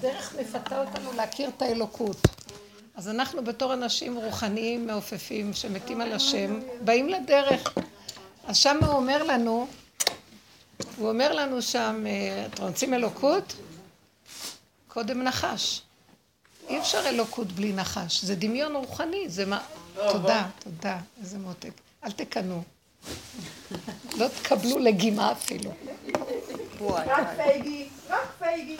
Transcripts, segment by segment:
הדרך מפתה אותנו להכיר את האלוקות. אז אנחנו בתור אנשים רוחניים מעופפים שמתים על השם, באים לדרך. אז שם הוא אומר לנו, הוא אומר לנו שם, אה, אתם רוצים אלוקות? קודם נחש. אי אפשר אלוקות בלי נחש, זה דמיון רוחני, זה מה... תודה, תודה, איזה מותק. אל תקנו. לא תקבלו לגימה אפילו. רק פייגי, רק פייגי.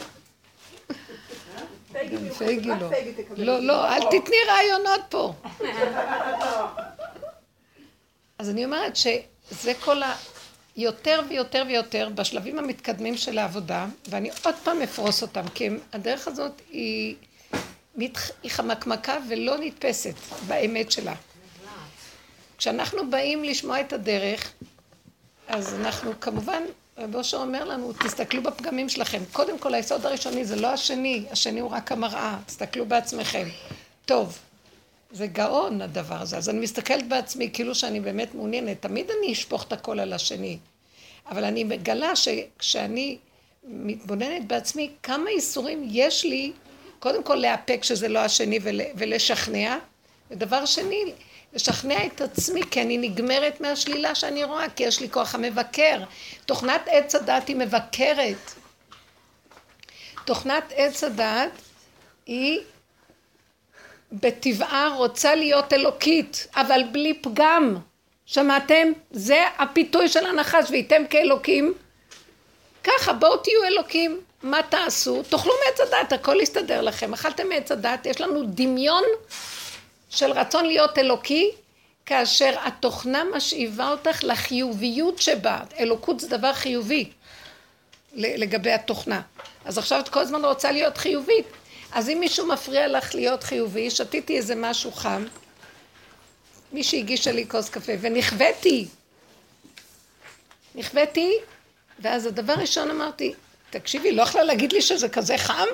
פייגי לא. לא, לא, אל תתני רעיונות פה. אז אני אומרת שזה כל ה... יותר ויותר ויותר בשלבים המתקדמים של העבודה, ואני עוד פעם אפרוס אותם, כי הדרך הזאת היא, היא חמקמקה ולא נתפסת באמת שלה. כשאנחנו באים לשמוע את הדרך, אז אנחנו כמובן, רב אושר אומר לנו, תסתכלו בפגמים שלכם. קודם כל, היסוד הראשוני זה לא השני, השני הוא רק המראה, תסתכלו בעצמכם. טוב, זה גאון הדבר הזה. אז אני מסתכלת בעצמי כאילו שאני באמת מעוניינת. תמיד אני אשפוך את הכל על השני. אבל אני מגלה שכשאני מתבוננת בעצמי, כמה איסורים יש לי, קודם כל לאפק שזה לא השני ולשכנע, ודבר שני, לשכנע את עצמי, כי אני נגמרת מהשלילה שאני רואה, כי יש לי כוח המבקר. תוכנת עץ הדת היא מבקרת. תוכנת עץ הדת היא בטבעה רוצה להיות אלוקית, אבל בלי פגם. שמעתם? זה הפיתוי של הנחש, וייתם כאלוקים. ככה, בואו תהיו אלוקים. מה תעשו? תאכלו מעץ הדת, הכל יסתדר לכם. אכלתם מעץ הדת, יש לנו דמיון של רצון להיות אלוקי, כאשר התוכנה משאיבה אותך לחיוביות שבה. אלוקות זה דבר חיובי לגבי התוכנה. אז עכשיו את כל הזמן רוצה להיות חיובית. אז אם מישהו מפריע לך להיות חיובי, שתיתי איזה משהו חם, מישהי הגישה לי כוס קפה, ונכוויתי. נכוויתי, ואז הדבר ראשון אמרתי, תקשיבי, לא יכולה להגיד לי שזה כזה חם?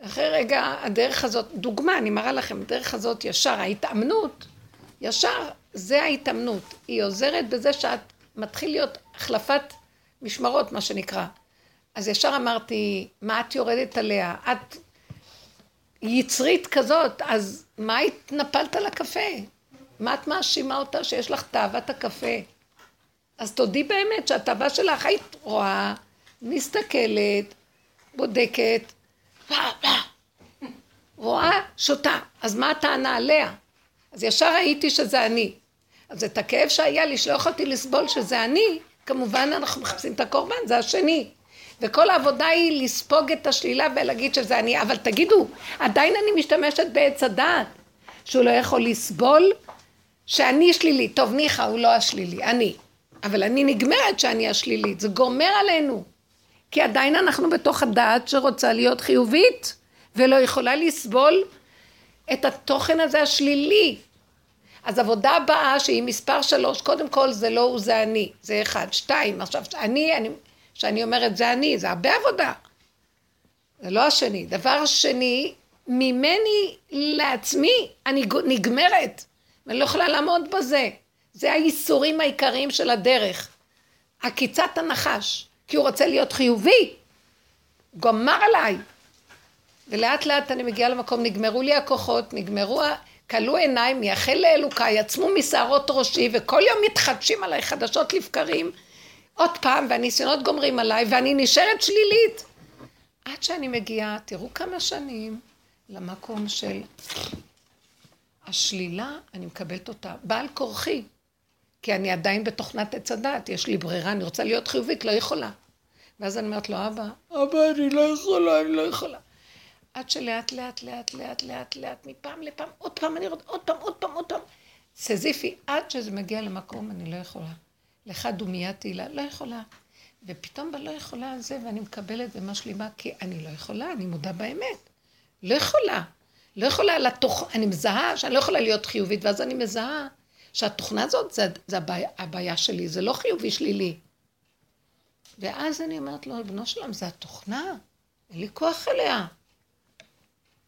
אחרי רגע, הדרך הזאת, דוגמה, אני מראה לכם, הדרך הזאת ישר, ההתאמנות, ישר, זה ההתאמנות. היא עוזרת בזה שאת מתחיל להיות החלפת משמרות, מה שנקרא. אז ישר אמרתי, מה את יורדת עליה? את יצרית כזאת, אז מה התנפלת לקפה? מה את מאשימה אותה שיש לך תאוות הקפה? אז תודי באמת שהתאווה שלך היית רואה, מסתכלת, בודקת, רואה, שותה. אז מה הטענה עליה? אז ישר ראיתי שזה אני. אז את הכאב שהיה לי, שלא יכולתי לסבול שזה אני, כמובן אנחנו מחפשים את הקורבן, זה השני. וכל העבודה היא לספוג את השלילה ולהגיד שזה אני. אבל תגידו, עדיין אני משתמשת בעץ הדעת, שהוא לא יכול לסבול שאני שלילי. טוב, ניחא, הוא לא השלילי, אני. אבל אני נגמרת שאני השלילית, זה גומר עלינו. כי עדיין אנחנו בתוך הדעת שרוצה להיות חיובית, ולא יכולה לסבול את התוכן הזה השלילי. אז עבודה הבאה שהיא מספר שלוש, קודם כל זה לא הוא זה אני, זה אחד. שתיים, עכשיו אני, אני שאני אומרת זה אני, זה הרבה עבודה. זה לא השני. דבר שני, ממני לעצמי אני נגמרת, ואני לא יכולה לעמוד בזה. זה הייסורים העיקריים של הדרך. עקיצת הנחש, כי הוא רוצה להיות חיובי. גמר עליי. ולאט לאט אני מגיעה למקום, נגמרו לי הכוחות, נגמרו, כלו עיניים, מייחל לאלוקיי, עצמו משערות ראשי, וכל יום מתחדשים עליי חדשות לבקרים. עוד פעם, והניסיונות גומרים עליי, ואני נשארת שלילית. עד שאני מגיעה, תראו כמה שנים, למקום של השלילה, אני מקבלת אותה, בעל כורחי. כי אני עדיין בתוכנת עץ הדת, יש לי ברירה, אני רוצה להיות חיובית, לא יכולה. ואז אני אומרת לו, אבא, אבא, אני לא יכולה, אני לא יכולה. עד שלאט, לאט, לאט, לאט, לאט, לאט, מפעם לפעם, עוד פעם, אני רואה, עוד פעם, עוד פעם, עוד פעם. סזיפי, עד שזה מגיע למקום, אני לא יכולה. לך דומיית תהילה, לא יכולה. ופתאום בלא יכולה על זה, ואני מקבלת ומשלימה, כי אני לא יכולה, אני מודה באמת. לא יכולה. לא יכולה לתוך, אני מזהה שאני לא יכולה להיות חיובית, ואז אני מזהה שהתוכנה הזאת זה, זה הבעיה, הבעיה שלי, זה לא חיובי שלילי. ואז אני אומרת לו, בנו שלם, זה התוכנה, אין לי כוח אליה.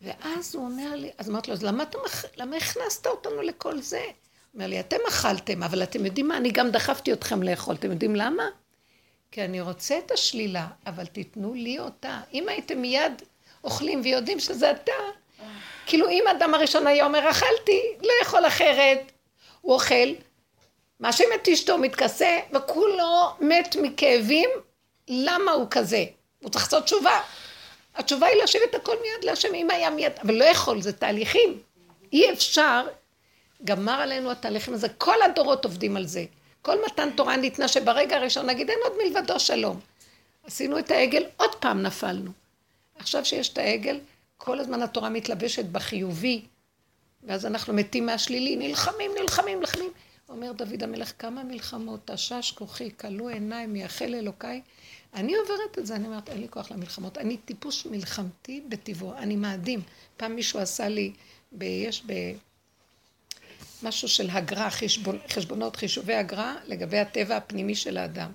ואז הוא אומר לי, אז אמרתי לו, אז למה, אתה, למה הכנסת אותנו לכל זה? אומר לי, אתם אכלתם, אבל אתם יודעים מה? אני גם דחפתי אתכם לאכול. אתם יודעים למה? כי אני רוצה את השלילה, אבל תיתנו לי אותה. אם הייתם מיד אוכלים ויודעים שזה אתה, כאילו אם אדם הראשון היה אומר, אכלתי, לא יכול אחרת, הוא אוכל, מאשים את אשתו, מתכסה, וכולו מת מכאבים, למה הוא כזה? הוא צריך לעשות תשובה. התשובה היא להשיב את הכל מיד להשם, אם היה מיד, אבל לא יכול, זה תהליכים. אי אפשר, גמר עלינו התהליכים הזה, כל הדורות עובדים על זה. כל מתן תורה ניתנה שברגע הראשון נגיד אין עוד מלבדו שלום. עשינו את העגל, עוד פעם נפלנו. עכשיו שיש את העגל, כל הזמן התורה מתלבשת בחיובי, ואז אנחנו מתים מהשלילי, נלחמים, נלחמים, נלחמים. אומר דוד המלך, כמה מלחמות, תשש כוחי, כלו עיניי, מייחל אלוקיי. אני עוברת את זה, אני אומרת, אין לי כוח למלחמות. אני טיפוס מלחמתי בטבעו, אני מאדים. פעם מישהו עשה לי, ב, יש ב... משהו של הגר"א, חשבון, חשבונות, חישובי הגר"א, לגבי הטבע הפנימי של האדם.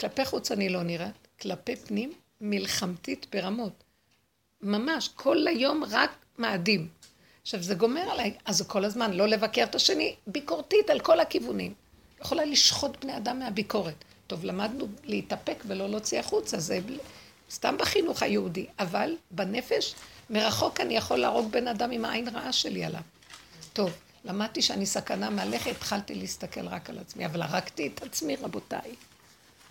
כלפי חוץ אני לא נראית, כלפי פנים מלחמתית ברמות. ממש, כל היום רק מאדים. עכשיו, זה גומר עליי, אז כל הזמן לא לבקר את השני, ביקורתית על כל הכיוונים. יכולה לשחוט בני אדם מהביקורת. טוב, למדנו להתאפק ולא להוציא החוצה, זה סתם בחינוך היהודי, אבל בנפש, מרחוק אני יכול להרוג בן אדם עם העין רעה שלי עליו. טוב, למדתי שאני סכנה מהלכת, התחלתי להסתכל רק על עצמי, אבל הרגתי את עצמי, רבותיי.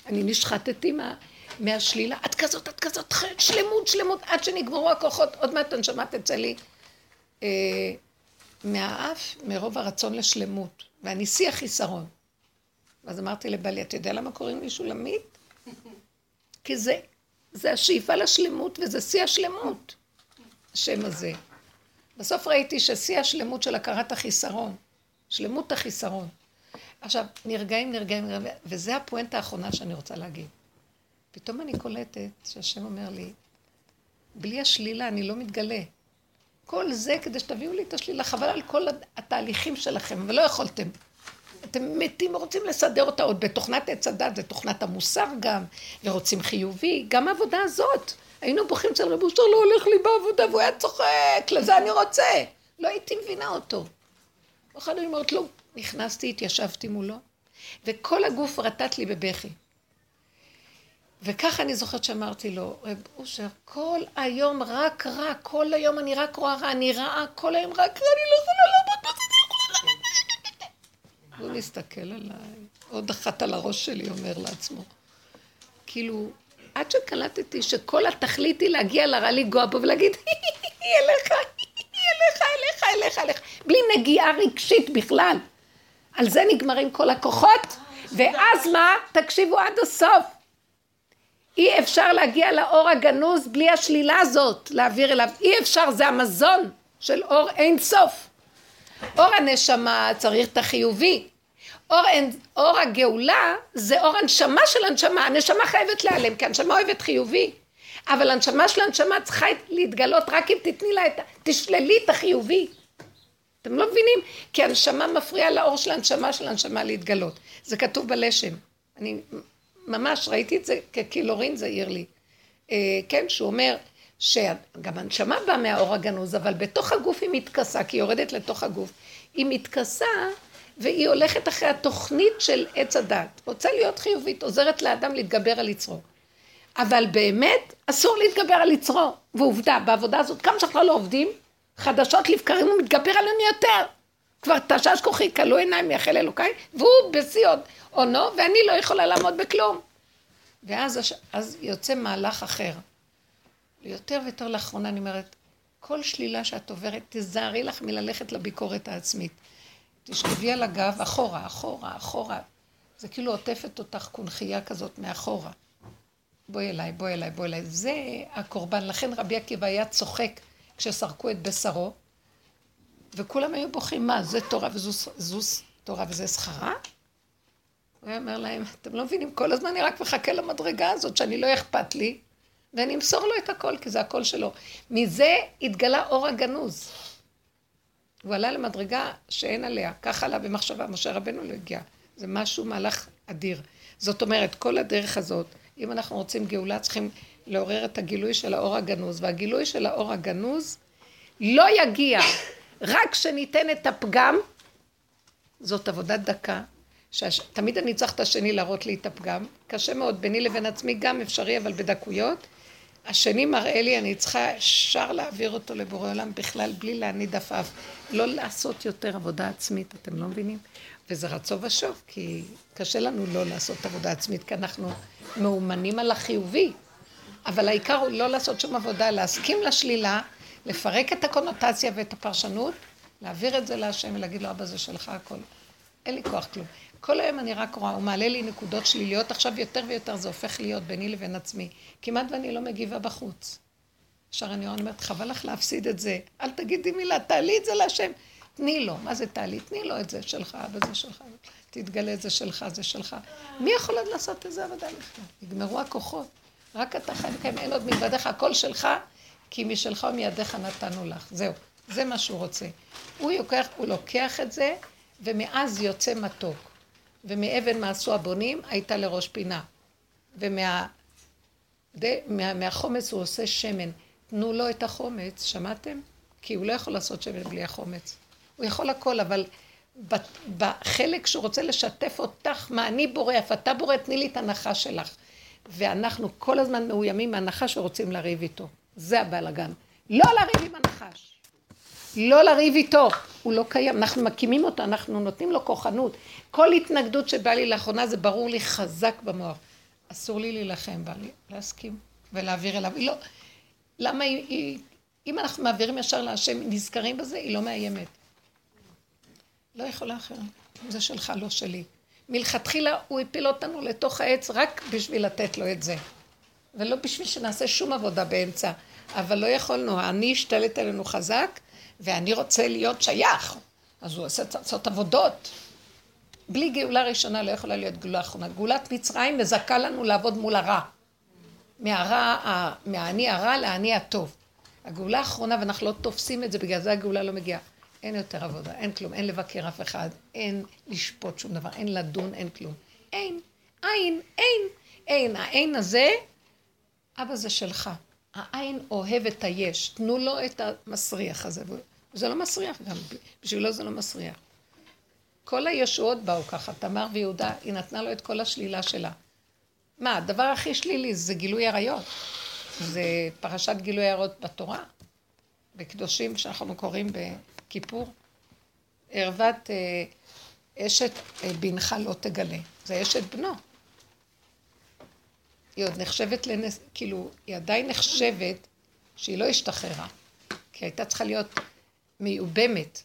אני נשחטתי מה, מהשלילה, את כזאת, את כזאת, שלמות, שלמות, עד שנגמרו הכוחות, עוד מעט הנשמה תצא לי אה, מהאף, מרוב הרצון לשלמות, ואני שיא החיסרון. ואז אמרתי לבעלי, אתה יודע למה קוראים לי שולמית? כי זה, זה השאיפה לשלמות וזה שיא השלמות, השם הזה. בסוף ראיתי ששיא השלמות של הכרת החיסרון, שלמות החיסרון. עכשיו, נרגעים, נרגעים, נרגעים, וזה הפואנטה האחרונה שאני רוצה להגיד. פתאום אני קולטת שהשם אומר לי, בלי השלילה אני לא מתגלה. כל זה כדי שתביאו לי את השלילה, חבל על כל התהליכים שלכם, ולא יכולתם. אתם מתים ורוצים לסדר אותה עוד בתוכנת עץ הדת, זה תוכנת המוסר גם, ורוצים חיובי, גם העבודה הזאת. היינו בוכים אצל רב אושר, לא הולך לי בעבודה, והוא היה צוחק, לזה אני רוצה. לא הייתי מבינה אותו. ואחד אני אומרת, לא, נכנסתי, התיישבתי מולו, וכל הגוף רטט לי בבכי. וככה אני זוכרת שאמרתי לו, רב אושר, כל היום רק רע, כל היום אני רק רואה רע, אני רעה, כל היום רק רע, אני לא יכולה לעמוד בזה, אני יכולה... והוא מסתכל עליי, עוד אחת על הראש שלי, אומר לעצמו. כאילו, עד שקלטתי שכל התכלית היא להגיע לרע לגוע בו ולהגיד, אליך, אליך, אליך, אליך, אליך, בלי נגיעה רגשית בכלל. על זה נגמרים כל הכוחות, ואז מה? תקשיבו עד הסוף. אי אפשר להגיע לאור הגנוז בלי השלילה הזאת, להעביר אליו. אי אפשר, זה המזון של אור אין סוף. אור הנשמה צריך את החיובי. אור, אור הגאולה זה אור הנשמה של הנשמה. הנשמה חייבת להיעלם, כי הנשמה אוהבת חיובי. אבל הנשמה של הנשמה צריכה להתגלות רק אם תתני לה את, תשללי את החיובי. אתם לא מבינים? כי הנשמה מפריעה לאור של הנשמה של הנשמה להתגלות. זה כתוב בלשם. אני ממש ראיתי את זה כקילורין זה העיר לי. אה, כן, שהוא אומר שגם הנשמה באה מהאור הגנוז, אבל בתוך הגוף היא מתכסה, כי היא יורדת לתוך הגוף. היא מתכסה והיא הולכת אחרי התוכנית של עץ הדת. רוצה להיות חיובית, עוזרת לאדם להתגבר על יצרו. אבל באמת אסור להתגבר על יצרו. ועובדה, בעבודה הזאת, כמה שאנחנו לא עובדים, חדשות לבקרים הוא מתגבר עלינו יותר. כבר תשש כוחי, כלו עיניים, מייחל אלוקיי, והוא בשיא עונו, ואני לא יכולה לעמוד בכלום. ואז אז יוצא מהלך אחר. יותר ויותר לאחרונה אני אומרת, כל שלילה שאת עוברת, תזהרי לך מללכת לביקורת העצמית. תשכבי על הגב, אחורה, אחורה, אחורה. זה כאילו עוטפת אותך קונכייה כזאת מאחורה. בואי אליי, בואי אליי, בואי אליי. זה הקורבן. לכן רבי עקיבא היה צוחק כשסרקו את בשרו, וכולם היו בוכים, מה, זה תורה וזו תורה וזה שכרה? הוא היה אומר להם, אתם לא מבינים, כל הזמן אני רק מחכה למדרגה הזאת, שאני לא אכפת לי, ואני אמסור לו את הכל, כי זה הכל שלו. מזה התגלה אור הגנוז. הוא עלה למדרגה שאין עליה, כך עלה במחשבה, משה רבנו לא הגיע. זה משהו, מהלך אדיר. זאת אומרת, כל הדרך הזאת, אם אנחנו רוצים גאולה, צריכים לעורר את הגילוי של האור הגנוז, והגילוי של האור הגנוז לא יגיע רק כשניתן את הפגם, זאת עבודת דקה, שתמיד אני צריך את השני להראות לי את הפגם. קשה מאוד, ביני לבין עצמי גם אפשרי, אבל בדקויות. השני מראה לי, אני צריכה ישר להעביר אותו לבורא עולם בכלל, בלי להניד עפעף. לא לעשות יותר עבודה עצמית, אתם לא מבינים? וזה רצו ושוב, כי קשה לנו לא לעשות עבודה עצמית, כי אנחנו מאומנים על החיובי. אבל העיקר הוא לא לעשות שום עבודה, להסכים לשלילה, לפרק את הקונוטציה ואת הפרשנות, להעביר את זה להשם ולהגיד לו, אבא זה שלך הכל. אין לי כוח כלום. כל היום אני רק רואה, הוא מעלה לי נקודות שליליות, עכשיו יותר ויותר זה הופך להיות ביני לבין עצמי. כמעט ואני לא מגיבה בחוץ. ישר אני אומרת, חבל לך להפסיד את זה, אל תגידי מילה, תעלי את זה להשם. תני לו, מה זה תעלי? תני לו את זה שלך, אבא זה שלך, תתגלה את זה שלך, זה שלך. מי יכול עוד לעשות איזה עבודה בכלל? נגמרו הכוחות. רק אתה חי לקיים, אין עוד מלבדיך, הכל שלך, כי משלך ומידיך נתנו לך. זהו, זה מה שהוא רוצה. הוא לוקח, הוא לוקח את זה, ומאז יוצא מתוק. ומאבן מה עשו הבונים, הייתה לראש פינה. ומה... מה, מהחומץ הוא עושה שמן. תנו לו את החומץ, שמעתם? כי הוא לא יכול לעשות שמן בלי החומץ. הוא יכול הכל, אבל בחלק שהוא רוצה לשתף אותך, מה אני בורא, אף אתה בורא, תני לי את הנחש שלך. ואנחנו כל הזמן מאוימים מהנחש שרוצים לריב איתו. זה הבלאגן. לא לריב עם הנחש. לא לריב איתו. הוא לא קיים. אנחנו מקימים אותו, אנחנו נותנים לו כוחנות. כל התנגדות שבאה לי לאחרונה זה ברור לי חזק במוח. אסור לי להילחם, לי להסכים ולהעביר אליו. לא... למה היא, היא... אם אנחנו מעבירים ישר להשם, נזכרים בזה, היא לא מאיימת. לא יכולה אחרת. זה שלך, לא שלי. מלכתחילה הוא הפיל אותנו לתוך העץ רק בשביל לתת לו את זה. ולא בשביל שנעשה שום עבודה באמצע. אבל לא יכולנו, אני השתלט עלינו חזק, ואני רוצה להיות שייך. אז הוא עושה לעשות עבודות. בלי גאולה ראשונה לא יכולה להיות גאולה אחרונה. גאולת מצרים מזכה לנו לעבוד מול הרע. מהרע, מהאני הרע לאני הטוב. הגאולה האחרונה, ואנחנו לא תופסים את זה, בגלל זה הגאולה לא מגיעה. אין יותר עבודה, אין כלום, אין לבקר אף אחד, אין לשפוט שום דבר, אין לדון, אין כלום. אין, אין, אין, אין. האין הזה, אבא זה שלך. העין אוהב את היש, תנו לו את המסריח הזה. זה לא מסריח גם, בשבילו זה לא מסריח. כל הישועות באו ככה, תמר ויהודה, היא נתנה לו את כל השלילה שלה. מה, הדבר הכי שלילי זה גילוי עריות. זה פרשת גילוי עריות בתורה, בקדושים שאנחנו קוראים בכיפור. ערוות אה, אשת אה, בנך לא תגלה. זה אשת בנו. היא עוד נחשבת לנס... כאילו, היא עדיין נחשבת שהיא לא השתחררה. כי הייתה צריכה להיות מיובמת.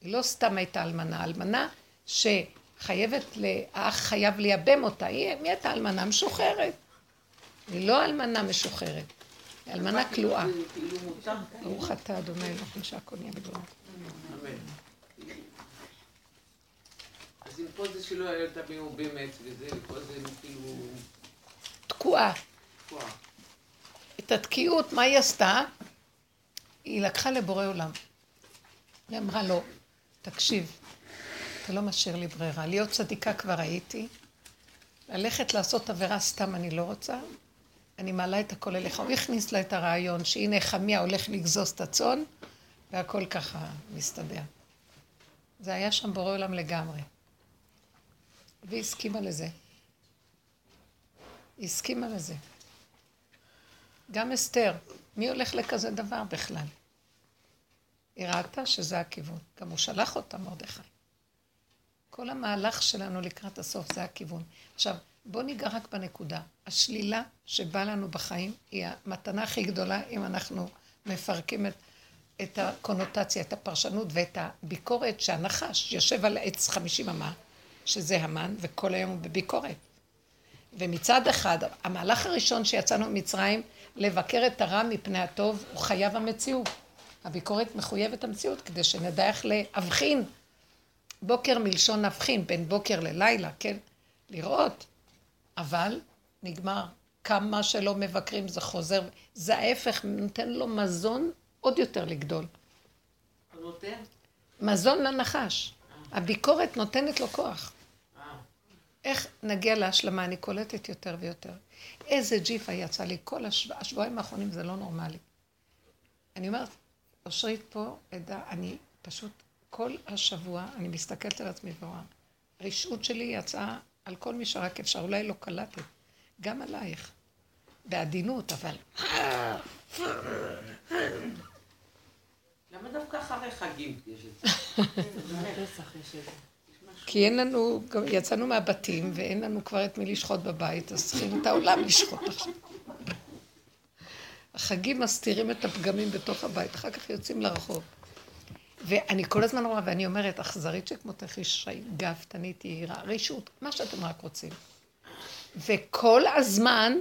היא לא סתם הייתה אלמנה. אלמנה שחייבת, האח חייב לייבם אותה. היא, מי הייתה אלמנה? משוחררת. היא לא אלמנה משוחררת. היא אלמנה כלואה. ברוך אתה, אדוני אלוהים שהכל נהיה בגלל. אז אם פה זה שלא הייתה מיובמת, וזה, פה זה כאילו... תקועה. את התקיעות, מה היא עשתה? היא לקחה לבורא עולם. היא אמרה לו, תקשיב, אתה לא משאיר לי ברירה. להיות צדיקה כבר הייתי, ללכת לעשות עבירה סתם אני לא רוצה, אני מעלה את הכל אליך. הוא הכניס לה את הרעיון שהנה חמיה הולך לגזוז את הצאן, והכל ככה מסתדר. זה היה שם בורא עולם לגמרי. והיא הסכימה לזה. היא הסכימה לזה. גם אסתר, מי הולך לכזה דבר בכלל? היא ראתה שזה הכיוון. גם הוא שלח אותה, מרדכי. כל המהלך שלנו לקראת הסוף זה הכיוון. עכשיו, בואו ניגע רק בנקודה. השלילה שבאה לנו בחיים היא המתנה הכי גדולה אם אנחנו מפרקים את, את הקונוטציה, את הפרשנות ואת הביקורת שהנחש יושב על עץ חמישים אמה, שזה המן, וכל היום הוא בביקורת. ומצד אחד, המהלך הראשון שיצאנו ממצרים, לבקר את הרע מפני הטוב, הוא חייב המציאות. הביקורת מחויבת המציאות, כדי שנדע איך להבחין. בוקר מלשון נבחין, בין בוקר ללילה, כן? לראות. אבל נגמר. כמה שלא מבקרים זה חוזר. זה ההפך, נותן לו מזון עוד יותר לגדול. נותן? מזון לנחש. הביקורת נותנת לו כוח. איך נגיע להשלמה? אני קולטת יותר ויותר. איזה ג'יפה יצא לי כל השבוע, השבועיים האחרונים, זה לא נורמלי. אני אומרת, אושרית פה, עדה, אני פשוט, כל השבוע, אני מסתכלת על עצמי ואומרת, הרשעות שלי יצאה על כל מי שרק אפשר, אולי לא קלטת, גם עלייך, בעדינות, אבל... למה דווקא אחרי חגים יש את זה? כי אין לנו, יצאנו מהבתים ואין לנו כבר את מי לשחוט בבית, אז צריכים את העולם לשחוט עכשיו. החגים מסתירים את הפגמים בתוך הבית, אחר כך יוצאים לרחוב. ואני כל הזמן רואה, ואני אומרת, אכזרית שכמותך איש גאוותנית, יהירה, רשות, מה שאתם רק רוצים. וכל הזמן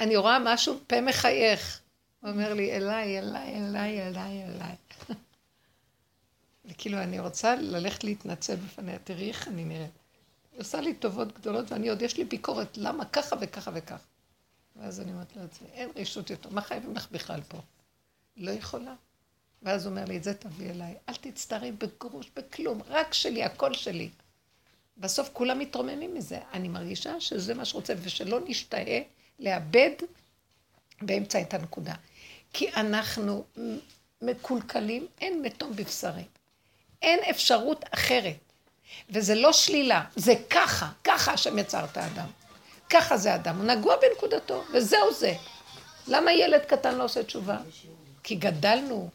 אני רואה משהו, פה מחייך. הוא אומר לי, אליי, אליי, אליי, אליי, אליי. וכאילו, אני רוצה ללכת להתנצל בפניה, תראי איך אני נראית. היא עושה לי טובות גדולות, ואני עוד, יש לי ביקורת, למה ככה וככה וככה. ואז אני אומרת לעצמי, אין רשות יותר, מה חייבים לך בכלל פה? לא יכולה. ואז הוא אומר לי, את זה תביא אליי, אל תצטערי בגרוש, בכלום, רק שלי, הכל שלי. בסוף כולם מתרוממים מזה. אני מרגישה שזה מה שרוצה, ושלא נשתהה לאבד באמצע את הנקודה. כי אנחנו מקולקלים, אין מתום בבשרי. אין אפשרות אחרת. וזה לא שלילה, זה ככה, ככה השם יצר את האדם. ככה זה אדם, הוא נגוע בנקודתו, וזהו זה. למה ילד קטן לא עושה תשובה? כי גדלנו,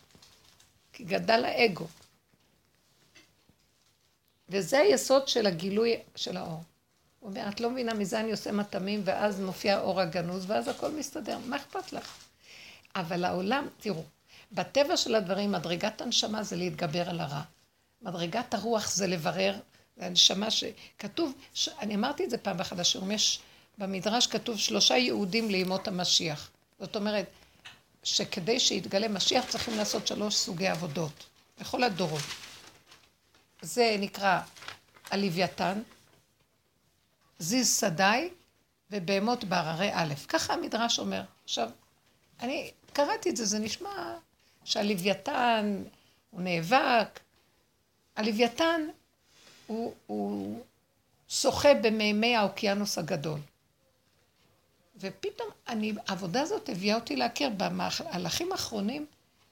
כי גדל האגו. וזה היסוד של הגילוי של האור. הוא אומר, את לא מבינה, מזה אני עושה מטעמים, ואז מופיע האור הגנוז, ואז הכל מסתדר. מה אכפת לך? אבל העולם, תראו, בטבע של הדברים, מדרגת הנשמה זה להתגבר על הרע. מדרגת הרוח זה לברר, הנשמה שכתוב, ש... אני אמרתי את זה פעם באחד השיעורים, יש במדרש כתוב שלושה יהודים לימות המשיח. זאת אומרת, שכדי שיתגלה משיח צריכים לעשות שלוש סוגי עבודות, בכל הדורות. זה נקרא הלוויתן, זיז שדי ובהמות בהררי א'. ככה המדרש אומר. עכשיו, אני קראתי את זה, זה נשמע שהלוויתן הוא נאבק. הלוויתן הוא, הוא שוחה במימי האוקיינוס הגדול. ופתאום אני, העבודה הזאת הביאה אותי להכיר במהלכים האחרונים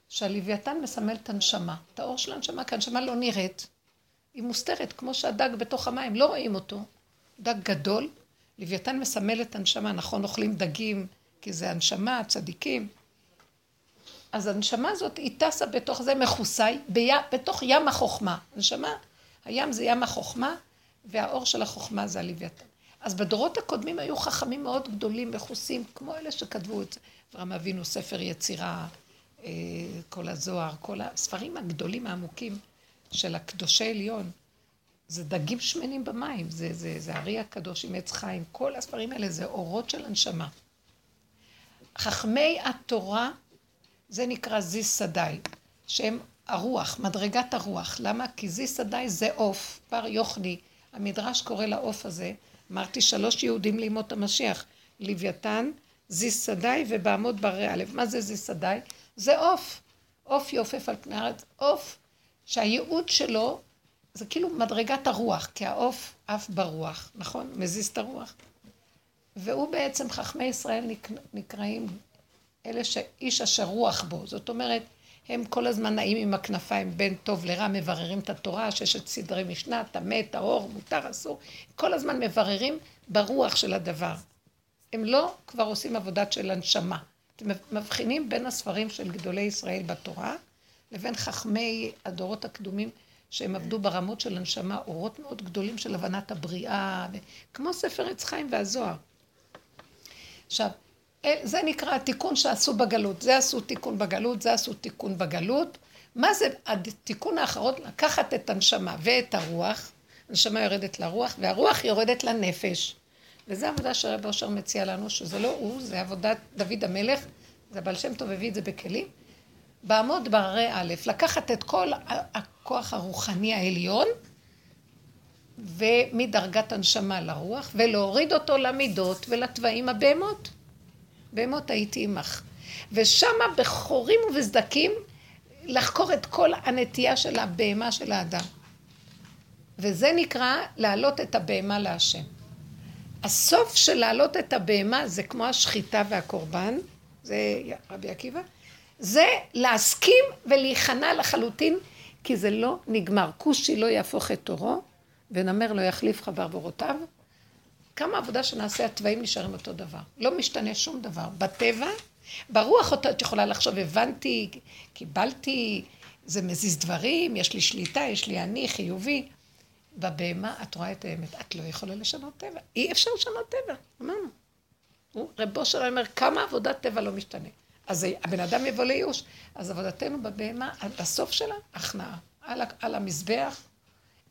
שהלוויתן מסמל את הנשמה, את האור של הנשמה, כי הנשמה לא נראית, היא מוסתרת, כמו שהדג בתוך המים, לא רואים אותו. דג גדול, לוויתן מסמל את הנשמה, נכון, אוכלים דגים, כי זה הנשמה, צדיקים. אז הנשמה הזאת, היא טסה בתוך זה מכוסי, בי, בתוך ים החוכמה. הנשמה, הים זה ים החוכמה, והאור של החוכמה זה הלוויתן. אז בדורות הקודמים היו חכמים מאוד גדולים, מכוסים, כמו אלה שכתבו את. אברהם אבינו, ספר יצירה, אה, כל הזוהר, כל הספרים הגדולים העמוקים של הקדושי עליון. זה דגים שמנים במים, זה, זה, זה ארי הקדוש עם עץ חיים, כל הספרים האלה זה אורות של הנשמה. חכמי התורה, זה נקרא זיס סדאי, שהם הרוח, מדרגת הרוח. למה? כי זיס סדאי זה עוף, בר יוחני. המדרש קורא לעוף הזה, אמרתי שלוש יהודים לימות המשיח, לוויתן, זיס סדאי ובעמוד ברי א'. מה זה זיס סדאי? זה עוף. עוף יופף על פני הארץ. עוף שהייעוד שלו זה כאילו מדרגת הרוח, כי העוף עף ברוח, נכון? מזיז את הרוח. והוא בעצם, חכמי ישראל נקראים אלה שאיש אשר רוח בו. זאת אומרת, הם כל הזמן נעים עם הכנפיים בין טוב לרע, מבררים את התורה, ששת סדרי משנה, טמא, טהור, מותר, אסור. כל הזמן מבררים ברוח של הדבר. הם לא כבר עושים עבודת של הנשמה. אתם מבחינים בין הספרים של גדולי ישראל בתורה לבין חכמי הדורות הקדומים שהם עבדו ברמות של הנשמה, אורות מאוד גדולים של הבנת הבריאה, כמו ספר עץ חיים והזוהר. עכשיו, זה נקרא התיקון שעשו בגלות. זה עשו תיקון בגלות, זה עשו תיקון בגלות. מה זה התיקון האחרון? לקחת את הנשמה ואת הרוח, הנשמה יורדת לרוח, והרוח יורדת לנפש. וזו עבודה שרב אושר מציע לנו, שזה לא הוא, זה עבודת דוד המלך, זה בעל שם טוב הביא את זה בכלים. בעמוד בהרי א', לקחת את כל הכוח הרוחני העליון, ומדרגת הנשמה לרוח, ולהוריד אותו למידות ולתוואים הבהמות. בהמות הייתי עמך. ושמה בחורים ובסדקים לחקור את כל הנטייה של הבהמה של האדם. וזה נקרא להעלות את הבהמה להשם. הסוף של להעלות את הבהמה זה כמו השחיטה והקורבן, זה רבי עקיבא, זה להסכים ולהיכנע לחלוטין, כי זה לא נגמר. כושי לא יהפוך את תורו, ונמר לא יחליף חבר בורותיו, כמה עבודה שנעשה, התוואים נשארים אותו דבר. לא משתנה שום דבר. בטבע, ברוח אותו את יכולה לחשוב, הבנתי, קיבלתי, זה מזיז דברים, יש לי שליטה, יש לי אני, חיובי. בבהמה את רואה את האמת. את לא יכולה לשנות טבע. אי אפשר לשנות טבע, אמרנו. רב אושר אומר, כמה עבודת טבע לא משתנה. אז הבן אדם יבוא לייאוש. אז עבודתנו בבהמה, בסוף שלה, הכנעה. על, על המזבח,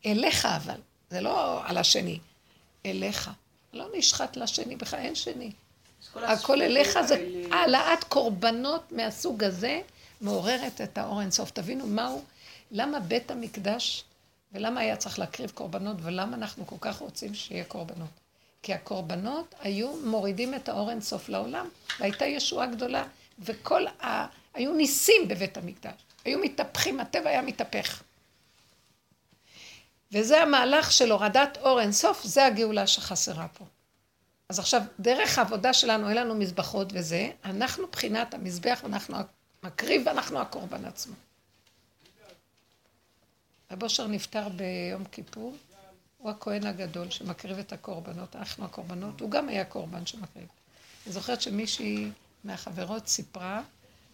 אליך אבל, זה לא על השני, אליך. לא נשחט לשני, בכלל אין שני. הכל אליך זה העלאת קורבנות מהסוג הזה מעוררת את האור אינסוף. תבינו מהו, למה בית המקדש, ולמה היה צריך להקריב קורבנות, ולמה אנחנו כל כך רוצים שיהיה קורבנות. כי הקורבנות היו מורידים את האור אינסוף לעולם, והייתה ישועה גדולה, וכל ה... היו ניסים בבית המקדש. היו מתהפכים, הטבע היה מתהפך. וזה המהלך של הורדת אור אינסוף, זה הגאולה שחסרה פה. אז עכשיו, דרך העבודה שלנו, אין לנו מזבחות וזה, אנחנו בחינת המזבח, אנחנו מקריב ואנחנו הקורבן עצמו. רב אושר נפטר ביום כיפור, הוא הכהן הגדול שמקריב את הקורבנות, אנחנו הקורבנות, הוא גם היה קורבן שמקריב. אני זוכרת שמישהי מהחברות סיפרה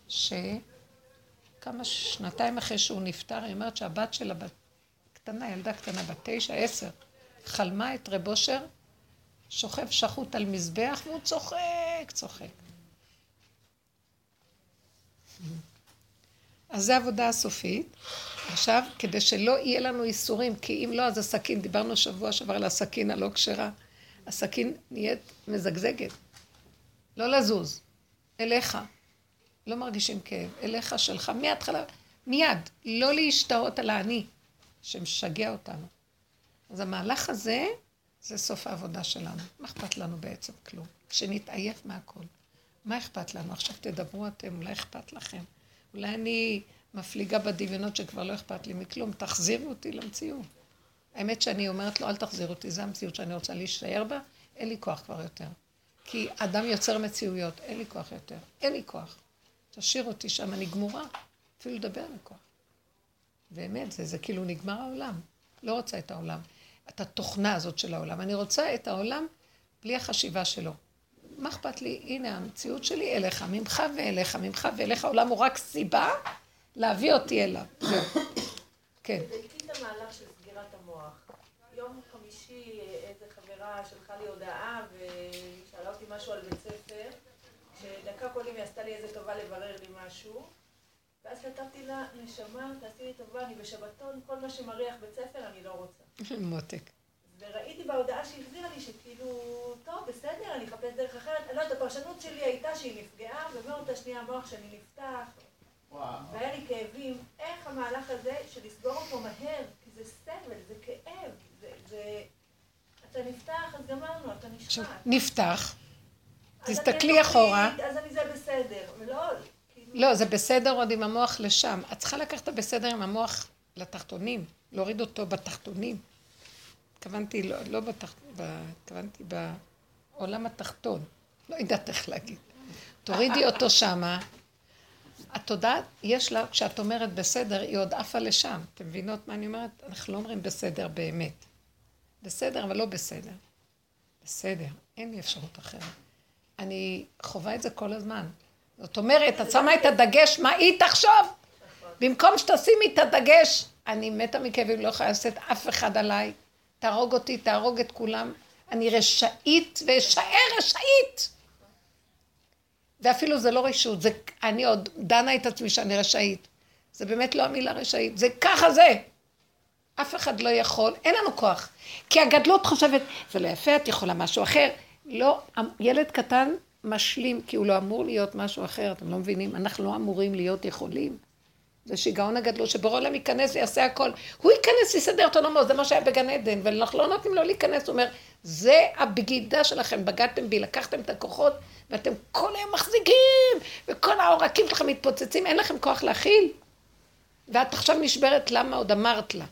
שכמה שנתיים אחרי שהוא נפטר, היא אומרת שהבת שלה בת קטנה, ילדה קטנה, בת תשע, עשר, חלמה את רב אושר, שוכב שחוט על מזבח, והוא צוחק, צוחק. אז זו העבודה הסופית. עכשיו, כדי שלא יהיה לנו איסורים, כי אם לא, אז הסכין, דיברנו שבוע שעבר על הסכין הלא כשרה, הסכין נהיית מזגזגת. לא לזוז, אליך. לא מרגישים כאב, אליך שלך, מההתחלה, מיד. לא להשתאות על האני. שמשגע אותנו. אז המהלך הזה, זה סוף העבודה שלנו. מה אכפת לנו בעצם? כלום. שנתעייף מהכל. מה אכפת לנו? עכשיו תדברו אתם, אולי אכפת לכם. אולי אני מפליגה בדמיונות שכבר לא אכפת לי מכלום. תחזירו אותי למציאות. האמת שאני אומרת לו, אל תחזיר אותי, זו המציאות שאני רוצה להישאר בה, אין לי כוח כבר יותר. כי אדם יוצר מציאויות, אין לי כוח יותר. אין לי כוח. תשאיר אותי שם, אני גמורה. אפילו לדבר אין כוח. באמת, זה, זה כאילו נגמר העולם. לא רוצה את העולם. את התוכנה הזאת של העולם. אני רוצה את העולם בלי החשיבה שלו. מה אכפת לי? הנה המציאות שלי אליך, ממך ואליך, ממך ואליך. העולם הוא רק סיבה להביא אותי אליו. כן. תדעי את המהלך של סגירת המוח. יום חמישי איזה חברה שלחה לי הודעה ושאלה אותי משהו על בית ספר, שדקה קודם היא עשתה לי איזה טובה לברר לי משהו. ואז כתבתי לה, נשמה, תעשי לי טובה, אני בשבתון, כל מה שמריח בית ספר אני לא רוצה. מותק. וראיתי בהודעה שהחזירה לי שכאילו, טוב, בסדר, אני אחפש דרך אחרת. אני לא יודעת, הפרשנות שלי הייתה שהיא נפגעה, ומאותה שנייה המוח שלי נפתח. והיה לי כאבים. איך המהלך הזה של לסגור אותו מהר, כי זה סבל, זה כאב, זה... זה... אתה נפתח, אז גמרנו, אתה נשחק. נפתח. תסתכלי אחורה. אז אני זה בסדר. ולא... לא, זה בסדר עוד עם המוח לשם. את צריכה לקחת את הבסדר עם המוח לתחתונים, להוריד אותו בתחתונים. התכוונתי, לא, לא בתחתונים, התכוונתי בעולם התחתון. לא יודעת איך להגיד. תורידי אותו שמה. התודעה, יש לה, כשאת אומרת בסדר, היא עוד עפה לשם. אתם מבינות מה אני אומרת? אנחנו לא אומרים בסדר באמת. בסדר, אבל לא בסדר. בסדר, אין לי אפשרות אחרת. אני חווה את זה כל הזמן. זאת אומרת, את שמה את הדגש, מה היא תחשוב? במקום שתשימי את הדגש, אני מתה מכאבים, לא יכולה לעשות אף אחד עליי, תהרוג אותי, תהרוג את כולם, אני רשאית ואשאר רשאית. ואפילו זה לא רשות, זה, אני עוד דנה את עצמי שאני רשאית. זה באמת לא המילה רשאית, זה ככה זה. אף אחד לא יכול, אין לנו כוח. כי הגדלות חושבת, זה לא יפה, את יכולה משהו אחר. לא, ילד קטן משלים, כי הוא לא אמור להיות משהו אחר, אתם לא מבינים? אנחנו לא אמורים להיות יכולים. זה שיגעון הגדלות, שבורא עולם ייכנס ויעשה הכל. הוא ייכנס, יסדר את עולמו, זה מה שהיה בגן עדן, ואנחנו לא נותנים לו להיכנס. הוא אומר, זה הבגידה שלכם, בגדתם בי, לקחתם את הכוחות, ואתם כל היום מחזיקים, וכל העורקים שלכם מתפוצצים, אין לכם כוח להכיל. ואת עכשיו נשברת, למה עוד אמרת לה?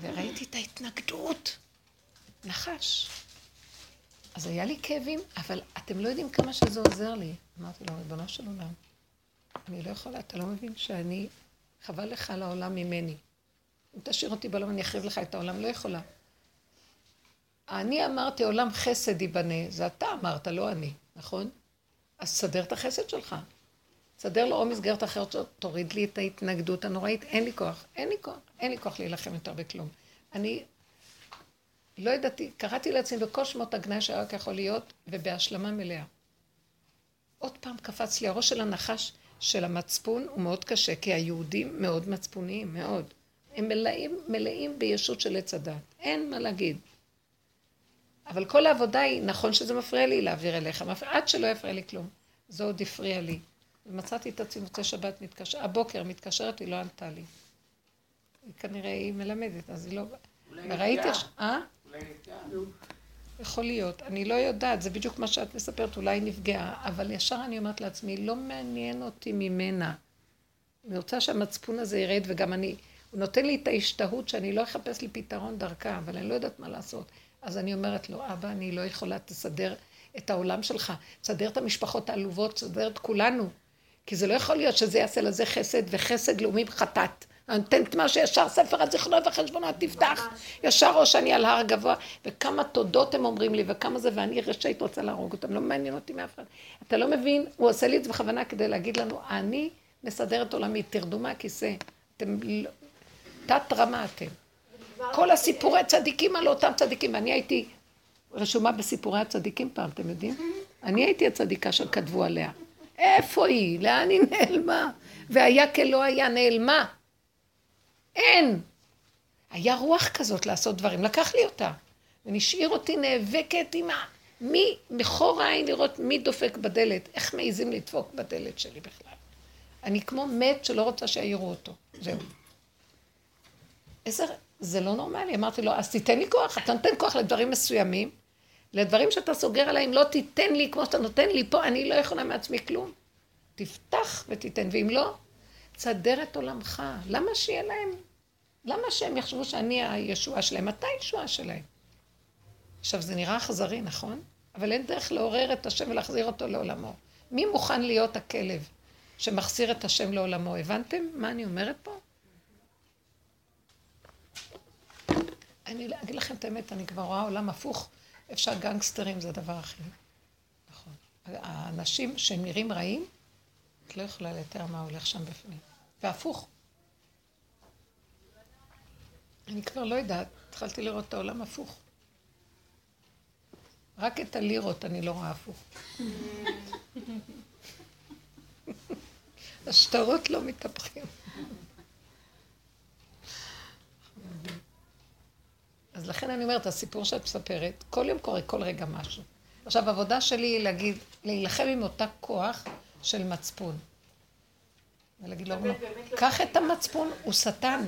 וראיתי את ההתנגדות. נחש. אז היה לי כאבים, אבל אתם לא יודעים כמה שזה עוזר לי. אמרתי לו, ריבונו של עולם, אני לא יכולה, אתה לא מבין שאני, חבל לך על העולם ממני. אם תשאיר אותי בעולם, אני אחריב לך את העולם, לא יכולה. אני אמרתי, עולם חסד ייבנה, זה אתה אמרת, לא אני, נכון? אז תסדר את החסד שלך. תסדר לו או מסגרת אחרת, תוריד לי את ההתנגדות הנוראית, אין לי כוח, אין לי כוח, אין לי כוח להילחם יותר בכלום. אני לא ידעתי, קראתי לעצמי בכל שמות הגנאי שהיה רק יכול להיות, ובהשלמה מלאה. עוד פעם קפץ לי הראש של הנחש של המצפון הוא מאוד קשה, כי היהודים מאוד מצפוניים, מאוד. הם מלאים, מלאים בישות של עץ הדת, אין מה להגיד. אבל כל העבודה היא, נכון שזה מפריע לי להעביר אליך, עד שלא יפריע לי כלום. זה עוד הפריע לי. ומצאתי את עצמי מוצאי שבת מתקשר, הבוקר מתקשרת, היא לא ענתה לי. כנראה היא מלמדת, אז היא לא... וראיתי... אה? יכול להיות, אני לא יודעת, זה בדיוק מה שאת מספרת, אולי נפגעה, אבל ישר אני אומרת לעצמי, לא מעניין אותי ממנה. אני רוצה שהמצפון הזה ירד, וגם אני, הוא נותן לי את ההשתהות שאני לא אחפש לי פתרון דרכה, אבל אני לא יודעת מה לעשות. אז אני אומרת לו, אבא, אני לא יכולה, תסדר את העולם שלך, תסדר את המשפחות העלובות, תסדר את כולנו. כי זה לא יכול להיות שזה יעשה לזה חסד, וחסד לאומי חטאת. אני נותנת מה שישר ספר הזיכרונות וחשבונות תפתח, ישר ראש אני על הר גבוה, וכמה תודות הם אומרים לי, וכמה זה, ואני רשאית רוצה להרוג אותם, לא מעניין אותי מאף אחד. אתה לא מבין, הוא עושה לי את זה בכוונה כדי להגיד לנו, אני מסדר את עולמי, תרדו מהכיסא, אתם. תת רמה אתם. כל הסיפורי צדיקים על אותם צדיקים, ואני הייתי רשומה בסיפורי הצדיקים פעם, אתם יודעים? אני הייתי הצדיקה שכתבו עליה. איפה היא? לאן היא נעלמה? והיה כלא היה, נעלמה. אין. היה רוח כזאת לעשות דברים, לקח לי אותה. ונשאיר אותי נאבקת עם ה... מי, מחור העין לראות מי דופק בדלת, איך מעיזים לדפוק בדלת שלי בכלל. אני כמו מת שלא רוצה שיעירו אותו, זהו. איזה, זה לא נורמלי. אמרתי לו, אז תיתן לי כוח, אתה נותן כוח לדברים מסוימים, לדברים שאתה סוגר עליהם, לא תיתן לי כמו שאתה נותן לי פה, אני לא יכולה מעצמי כלום. תפתח ותיתן, ואם לא, תסדר את עולמך. למה שיהיה להם? למה שהם יחשבו שאני הישועה שלהם? אתה הישועה שלהם. עכשיו, זה נראה אכזרי, נכון? אבל אין דרך לעורר את השם ולהחזיר אותו לעולמו. מי מוכן להיות הכלב שמחזיר את השם לעולמו? הבנתם מה אני אומרת פה? אני אגיד לכם את האמת, אני כבר רואה עולם הפוך. אפשר גנגסטרים זה הדבר הכי... נכון. האנשים שהם נראים רעים, את לא יכולה לתאר מה הולך שם בפנים. והפוך. אני כבר לא יודעת, התחלתי לראות את העולם הפוך. רק את הלירות אני לא רואה הפוך. השטרות לא מתהפכים. אז לכן אני אומרת, הסיפור שאת מספרת, כל יום קורה, כל רגע משהו. עכשיו, העבודה שלי היא להגיד, להילחם עם אותה כוח של מצפון. ולהגיד לו, לא קח את המצפון, הוא שטן,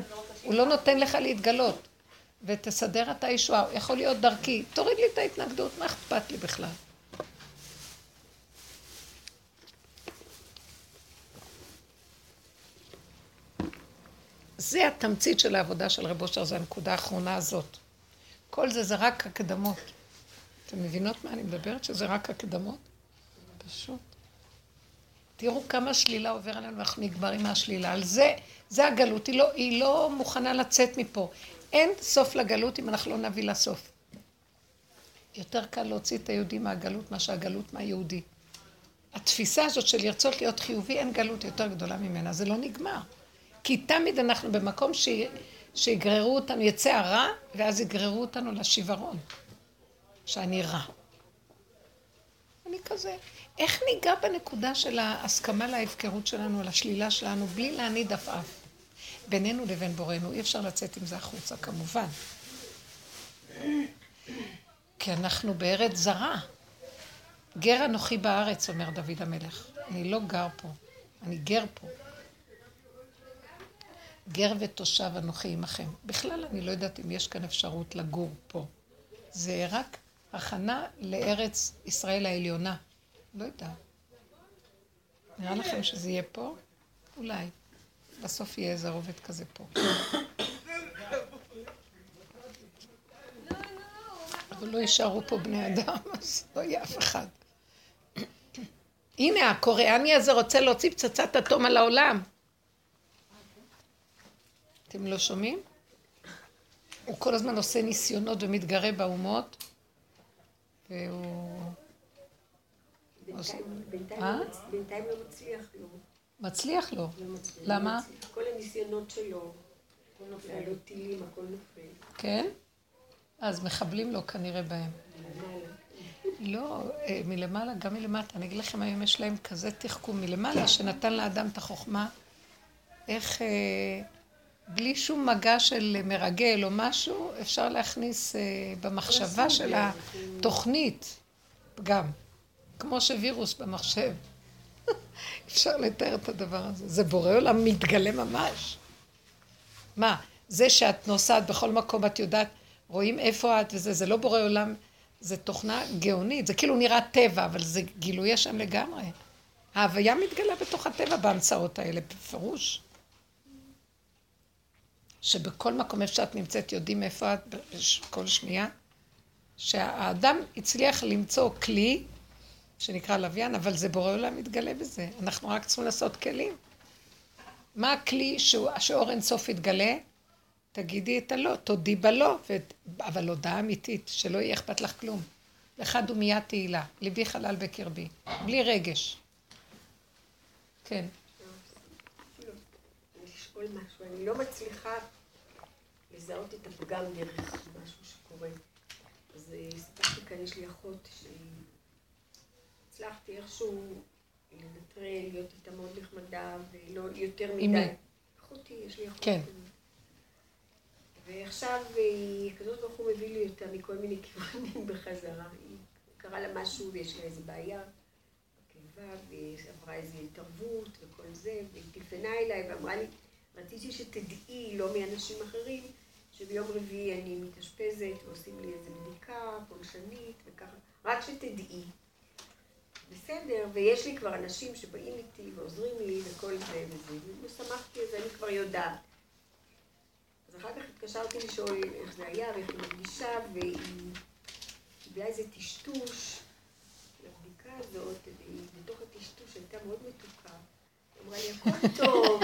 הוא לא נותן לך להתגלות. ותסדר את הישועה, יכול להיות דרכי, תוריד לי את ההתנגדות, מה אכפת לי בכלל? זה התמצית של העבודה של רב אושר, זו הנקודה האחרונה הזאת. כל זה זה רק הקדמות. אתם מבינות מה אני מדברת? שזה רק הקדמות? פשוט. תראו כמה שלילה עובר עלינו, אנחנו נגמרים מהשלילה. על זה, זה הגלות, היא לא, היא לא מוכנה לצאת מפה. אין סוף לגלות אם אנחנו לא נביא לסוף. יותר קל להוציא את היהודי מהגלות מאשר הגלות מהיהודי. התפיסה הזאת של לרצות להיות חיובי, אין גלות יותר גדולה ממנה, זה לא נגמר. כי תמיד אנחנו במקום ש... שיגררו אותנו, יצא הרע, ואז יגררו אותנו לשיוורון, שאני רע. אני כזה. איך ניגע בנקודה של ההסכמה להפקרות שלנו, לשלילה שלנו, בלי להניד עפעף? בינינו לבין בוראנו, אי אפשר לצאת עם זה החוצה, כמובן. כי אנחנו בארץ זרה. גר אנוכי בארץ, אומר דוד המלך. אני לא גר פה, אני גר פה. גר ותושב אנוכי עמכם. בכלל, אני לא יודעת אם יש כאן אפשרות לגור פה. זה רק הכנה לארץ ישראל העליונה. לא יודעת. נראה לכם שזה יהיה פה? אולי. בסוף יהיה איזה רובד כזה פה. אבל לא יישארו פה בני אדם, אז לא יהיה אף אחד. הנה, הקוריאני הזה רוצה להוציא פצצת אטום על העולם. אתם לא שומעים? הוא כל הזמן עושה ניסיונות ומתגרה באומות, והוא... בינתיים אה? לא מצליח לו. מצליח לו. למה? כל הניסיונות שלו, לעלות טילים, הכל נופל. כן? אז מחבלים לו כנראה בהם. לא, אה, מלמעלה, גם מלמטה. אני אגיד לכם, היום יש להם כזה תחכום מלמעלה, שנתן לאדם את החוכמה, איך... אה, בלי שום מגע של מרגל או משהו, אפשר להכניס אה, במחשבה של התוכנית פגם. כמו שווירוס במחשב. אפשר לתאר את הדבר הזה. זה בורא עולם מתגלה ממש. מה, זה שאת נוסעת בכל מקום, את יודעת, רואים איפה את וזה, זה לא בורא עולם, זה תוכנה גאונית, זה כאילו נראה טבע, אבל זה גילוי שם לגמרי. ההוויה מתגלה בתוך הטבע בהמצאות האלה, בפירוש. שבכל מקום איפה שאת נמצאת יודעים איפה את כל שנייה, שהאדם הצליח למצוא כלי שנקרא לוויין, אבל זה בורא עולם מתגלה בזה. אנחנו רק צריכים לעשות כלים. מה הכלי שהוא, שאור אינסוף יתגלה? תגידי את הלא, תודי בלא, ו... אבל הודעה אמיתית, שלא יהיה אכפת לך כלום. לך דומיית תהילה, ליבי חלל בקרבי, בלי רגש. כן. אני לא מצליחה לזהות את הפגם דרך משהו שקורה. אז סיפרתי כאן, יש לי אחות שהצלחתי איכשהו לנטרל, להיות איתה מאוד נחמדה, ולא יותר מדי. עם מי? אחותי, יש לי אחות. כן. ועכשיו היא, הקדוש ברוך הוא מביא לי אותה מכל מיני כיוונים בחזרה. היא קרה לה משהו ויש לה איזה בעיה בקיבה, והיא עברה איזו התערבות וכל זה, והיא טלפנה אליי ואמרה לי, רציתי שתדעי, לא מאנשים אחרים, שביום רביעי אני מתאשפזת ועושים לי איזו בדיקה פולשנית וככה, רק שתדעי. בסדר, ויש לי כבר אנשים שבאים איתי ועוזרים לי וכל זה וזה, ושמחתי, אז אני כבר יודעת. אז אחר כך התקשרתי לשאול איך זה היה ואיך היא מרגישה, והיא קיבלה איזה טשטוש לבדיקה הזאת, והיא בתוך הטשטוש הייתה מאוד מתוקה. היא אמרה לי, הכל טוב.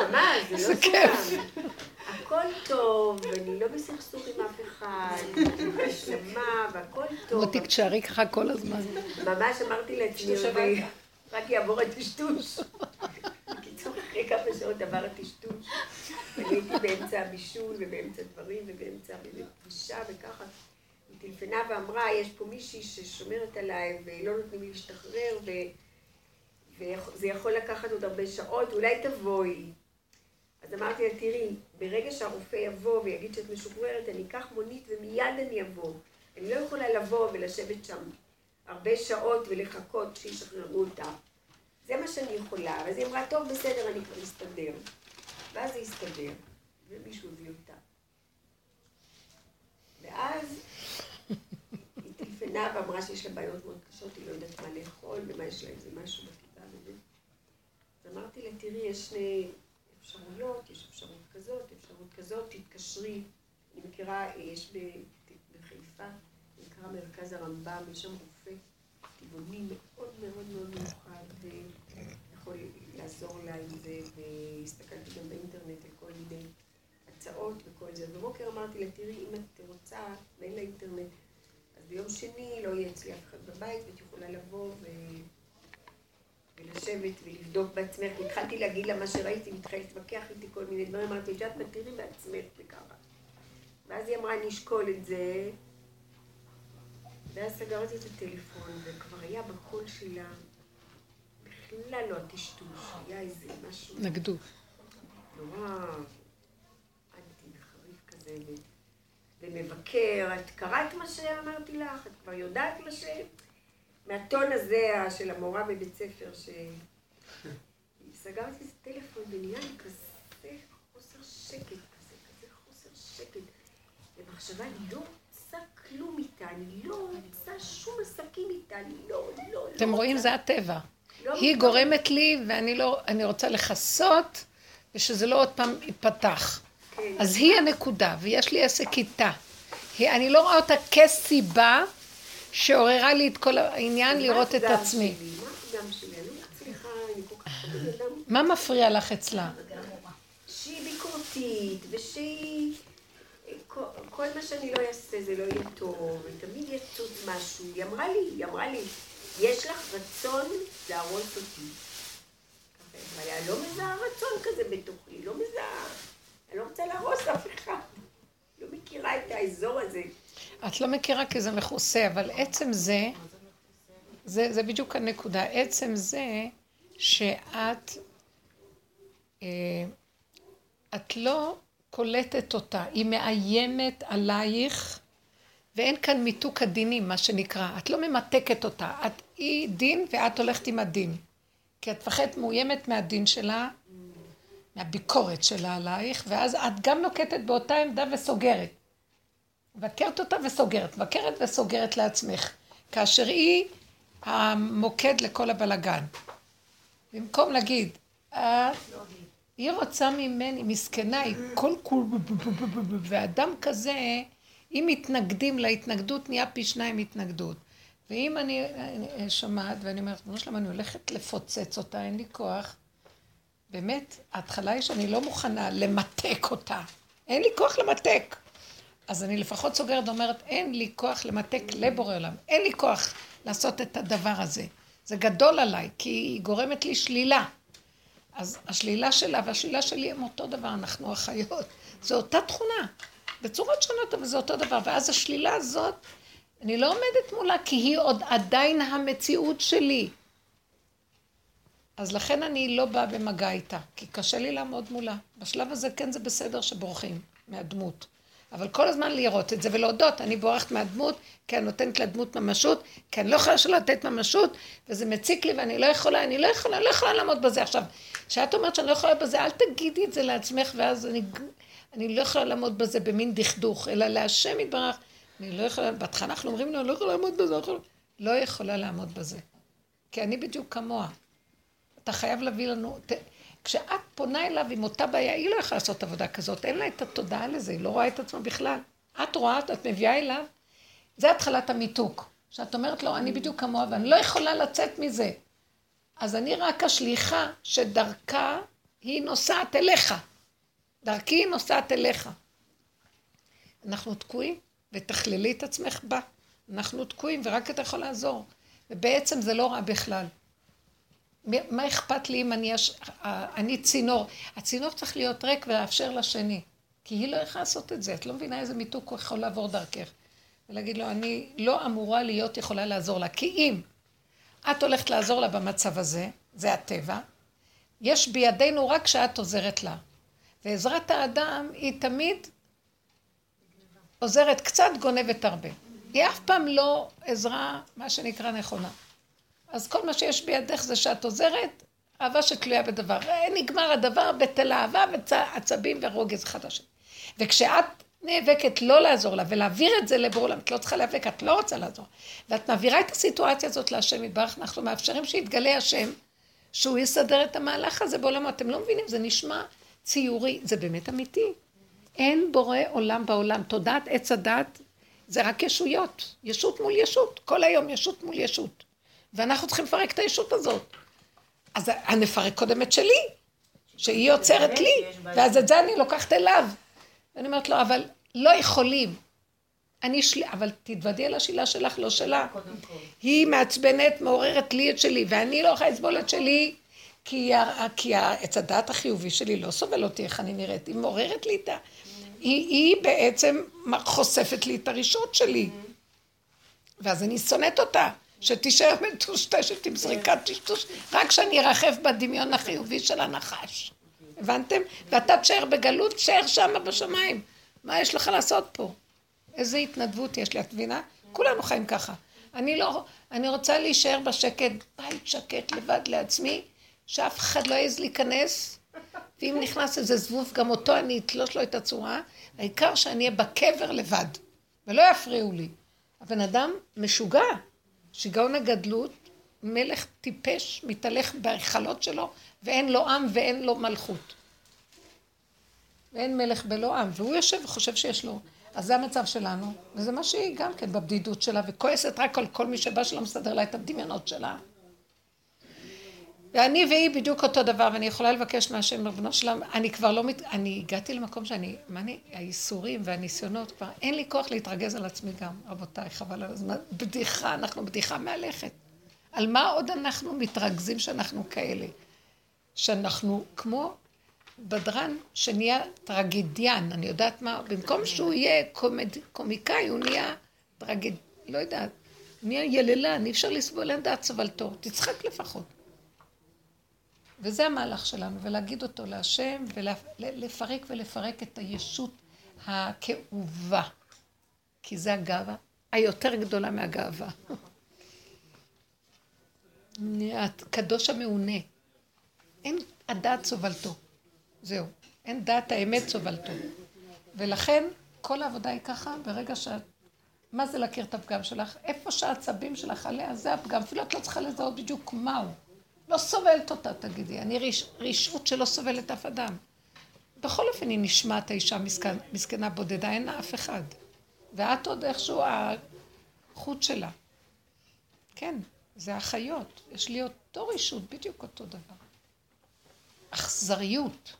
מה, זה לא כיף. הכל טוב, ואני לא בסכסוך עם אף אחד, אני בהשלמה, והכל טוב. מותי, תשארי ככה כל הזמן. ממש אמרתי לעצמי, רק יעבור הטשטוש. בקיצור, אחרי כמה שעות עבר הטשטוש. הייתי באמצע הבישול ובאמצע דברים ובאמצע פגישה וככה. היא טלפנה ואמרה, יש פה מישהי ששומרת עליי ולא נותנים לי להשתחרר ו... וזה יכול לקחת עוד הרבה שעות, אולי תבואי. אז אמרתי לה, תראי, ברגע שהרופא יבוא ויגיד שאת משוחררת, אני אקח מונית ומיד אני אבוא. אני לא יכולה לבוא ולשבת שם הרבה שעות ולחכות שישחררו אותה. זה מה שאני יכולה. אז היא אמרה, טוב, בסדר, אני כבר אסתדר. ואז זה הסתדר, ומישהו הביא אותה. ואז היא טלפנה ואמרה שיש לה בעיות מאוד קשות, היא לא יודעת מה לאכול, ומה יש לה איזה משהו וזה. אז אמרתי לה, תראי, יש שני אפשרויות, יש אפשרות כזאת, אפשרות כזאת, תתקשרי. אני מכירה, יש בחיפה, נקרא מרכז הרמב"ם, יש שם רופא טבעוני מאוד מאוד מאוד מיוחד, ויכול לעזור לה עם זה, והסתכלתי גם באינטרנט על כל מיני הצעות וכל זה. בבוקר אמרתי לה, תראי, אם את רוצה, ואין לה אינטרנט, אז ביום שני לא יהיה אצלי אף אחד בבית, ואת יכולה לבוא ו... ולשבת ולבדוק בעצמך. התחלתי להגיד לה מה שראיתי, והתחלתי להתווכח איתי כל מיני דברים, אמרתי, את יודעת מה, תראי בעצמך וככה. ואז היא אמרה, אני אשקול את זה. ואז סגרתי את הטלפון, וכבר היה בקול שלה בכלל לא הטשטוש, היה איזה משהו... נגדו. נורא אנטי וחריף כזה, ומבקר. את קראת מה שאמרתי לך? את כבר יודעת מה ש... מהטון הזה של המורה בבית ספר, ש... סגרתי את הטלפון ונהיה לי כזה חוסר שקט כזה, כזה חוסר שקט. ומחשבה, אני לא רוצה כלום איתה, אני לא רוצה שום עסקים איתה, אני לא, לא, לא. אתם רואים, זה הטבע. לא היא גורמת לי, ואני לא, אני רוצה לכסות, ושזה לא עוד פעם ייפתח. כן. אז היא הנקודה, ויש לי עסק איתה. אני לא רואה אותה כסיבה שעוררה לי את כל העניין לראות את עצמי. מה מפריע לך אצלה? שהיא ביקורתית, ושהיא כל מה שאני לא אעשה זה לא יהיה טוב, ותמיד יצוץ משהו. היא אמרה לי, היא אמרה לי, יש לך רצון להרוס אותי. אני לא מזהה רצון כזה בתוכי, לא מזהה. אני לא רוצה להרוס אף אחד. לא מכירה את האזור הזה. את לא מכירה כי זה מכוסה, אבל עצם זה, זה, זה בדיוק הנקודה. עצם זה שאת, אה, את לא קולטת אותה, היא מאיימת עלייך, ואין כאן מיתוק הדינים, מה שנקרא. את לא ממתקת אותה, את היא דין ואת הולכת עם הדין. כי את מפחדת מאוימת מהדין שלה, מהביקורת שלה עלייך, ואז את גם נוקטת באותה עמדה וסוגרת. מבקרת אותה וסוגרת, מבקרת וסוגרת לעצמך, כאשר היא המוקד לכל הבלגן. במקום להגיד, היא רוצה ממני, מסכנה, היא כל כול, ואדם כזה, אם מתנגדים להתנגדות, נהיה פי שניים התנגדות. ואם אני, שומעת, ואני אומרת, כמו שלמה, אני הולכת לפוצץ אותה, אין לי כוח. באמת, ההתחלה היא שאני לא מוכנה למתק אותה. אין לי כוח למתק. אז אני לפחות סוגרת ואומרת, אין לי כוח למתק לבורא עולם. אין לי כוח לעשות את הדבר הזה. זה גדול עליי, כי היא גורמת לי שלילה. אז השלילה שלה והשלילה שלי הם אותו דבר, אנחנו החיות. זו אותה תכונה, בצורות שונות, אבל זה אותו דבר. ואז השלילה הזאת, אני לא עומדת מולה, כי היא עוד עדיין המציאות שלי. אז לכן אני לא באה במגע איתה, כי קשה לי לעמוד מולה. בשלב הזה כן זה בסדר שבורחים מהדמות. אבל כל הזמן לראות את זה ולהודות, אני בורחת מהדמות, כי אני נותנת לדמות ממשות, כי אני לא יכולה שלא לתת ממשות, וזה מציק לי ואני לא יכולה, אני לא יכולה, אני לא יכולה לעמוד בזה. עכשיו, כשאת אומרת שאני לא יכולה בזה, אל תגידי את זה לעצמך, ואז אני, אני לא יכולה לעמוד בזה במין דכדוך, אלא להשם יתברך, אני לא יכולה, בהתחלה אנחנו אומרים לו, אני לא יכולה לעמוד בזה, לא, לא יכולה לעמוד בזה. כי אני בדיוק כמוה. אתה חייב להביא לנו... ת... כשאת פונה אליו עם אותה בעיה, היא לא יכולה לעשות עבודה כזאת, אין לה את התודעה לזה, היא לא רואה את עצמה בכלל. את רואה, את מביאה אליו, זה התחלת המיתוק. שאת אומרת לו, אני בדיוק כמוה ואני לא יכולה לצאת מזה. אז אני רק השליחה שדרכה היא נוסעת אליך. דרכי היא נוסעת אליך. אנחנו תקועים, ותכללי את עצמך בה. אנחנו תקועים, ורק אתה יכול לעזור. ובעצם זה לא רע בכלל. מה אכפת לי אם אני, יש... אני צינור? הצינור צריך להיות ריק ולאפשר לשני. כי היא לא יכולה לעשות את זה. את לא מבינה איזה מיתוק הוא יכול לעבור דרכך. ולהגיד לו, אני לא אמורה להיות יכולה לעזור לה. כי אם את הולכת לעזור לה במצב הזה, זה הטבע, יש בידינו רק כשאת עוזרת לה. ועזרת האדם היא תמיד עוזרת קצת, גונבת הרבה. היא אף פעם לא עזרה, מה שנקרא, נכונה. אז כל מה שיש בידך זה שאת עוזרת, אהבה שתלויה בדבר. נגמר הדבר, בטל אהבה ועצבים ורוגז אחד השני. וכשאת נאבקת לא לעזור לה ולהעביר את זה לבור עולם, את לא צריכה להיאבק, את לא רוצה לעזור. ואת מעבירה את הסיטואציה הזאת להשם יתברך, אנחנו מאפשרים שיתגלה השם, שהוא יסדר את המהלך הזה בעולמו. אתם לא מבינים, זה נשמע ציורי, זה באמת אמיתי. אין בורא עולם בעולם. תודעת עץ הדת זה רק ישויות, ישות מול ישות, כל היום ישות מול ישות. ואנחנו צריכים לפרק את הישות הזאת. אז נפרק קודם את שלי, שהיא יוצרת לי, ואז את זה אני לוקחת אליו. ואני אומרת לו, אבל לא יכולים. אני של... אבל תתוודי על השאלה שלך, לא שלה. היא מעצבנת, מעוררת לי את שלי, ואני לא יכולה לסבול את שלי, כי, כי עץ הדעת החיובי שלי לא סובל אותי איך אני נראית, היא מעוררת לי את ה... היא, היא בעצם חושפת לי את הרישות שלי. ואז אני שונאת אותה. שתישאר מטושטשת עם זריקת טשטוש, רק שאני ארחב בדמיון החיובי של הנחש. הבנתם? ואתה תשאר בגלות, תשאר שם בשמיים. מה יש לך לעשות פה? איזה התנדבות יש לי, את מבינה? כולנו חיים ככה. אני לא, אני רוצה להישאר בשקט, בית שקט לבד לעצמי, שאף אחד לא יעז להיכנס, ואם נכנס איזה זבוב, גם אותו אני אתלוש לו את הצורה, העיקר שאני אהיה בקבר לבד, ולא יפריעו לי. הבן אדם משוגע, שיגעון הגדלות, מלך טיפש, מתהלך בהיכלות שלו, ואין לו עם ואין לו מלכות. ואין מלך בלא עם, והוא יושב וחושב שיש לו. אז זה המצב שלנו, וזה מה שהיא גם כן בבדידות שלה, וכועסת רק על כל מי שבא שלא מסדר לה את הדמיונות שלה. ואני והיא בדיוק אותו דבר, ואני יכולה לבקש מהשם רבנו שלם, אני כבר לא מת... אני הגעתי למקום שאני, מה אני, הייסורים והניסיונות כבר, אין לי כוח להתרגז על עצמי גם, רבותיי, חבל על הזמן, בדיחה, אנחנו בדיחה מהלכת. על מה עוד אנחנו מתרכזים שאנחנו כאלה? שאנחנו כמו בדרן שנהיה טרגדיאן, אני יודעת מה, במקום שהוא יהיה קומד, קומיקאי, הוא נהיה טרגד... לא יודעת, נהיה יללן, אי אפשר לסבול דעת סבלתו, תצחק לפחות. וזה המהלך שלנו, ולהגיד אותו להשם, ולפרק ולפרק את הישות הכאובה. כי זה הגאווה היותר גדולה מהגאווה. הקדוש המעונה. אין הדעת סובלתו. זהו. אין דעת האמת סובלתו. ולכן כל העבודה היא ככה, ברגע שאת... מה זה להכיר את הפגם שלך? איפה שהעצבים שלך עליה, זה הפגם. אפילו את לא צריכה לזהות בדיוק מהו. לא סובלת אותה, תגידי. אני ריש, רישות שלא סובלת אף אדם. בכל אופן היא נשמעת האישה מסכנה, מסכנה בודדה, אין לה אף אחד. ואת עוד איכשהו החוט שלה. כן, זה החיות. יש לי אותו רישות, בדיוק אותו דבר. אכזריות.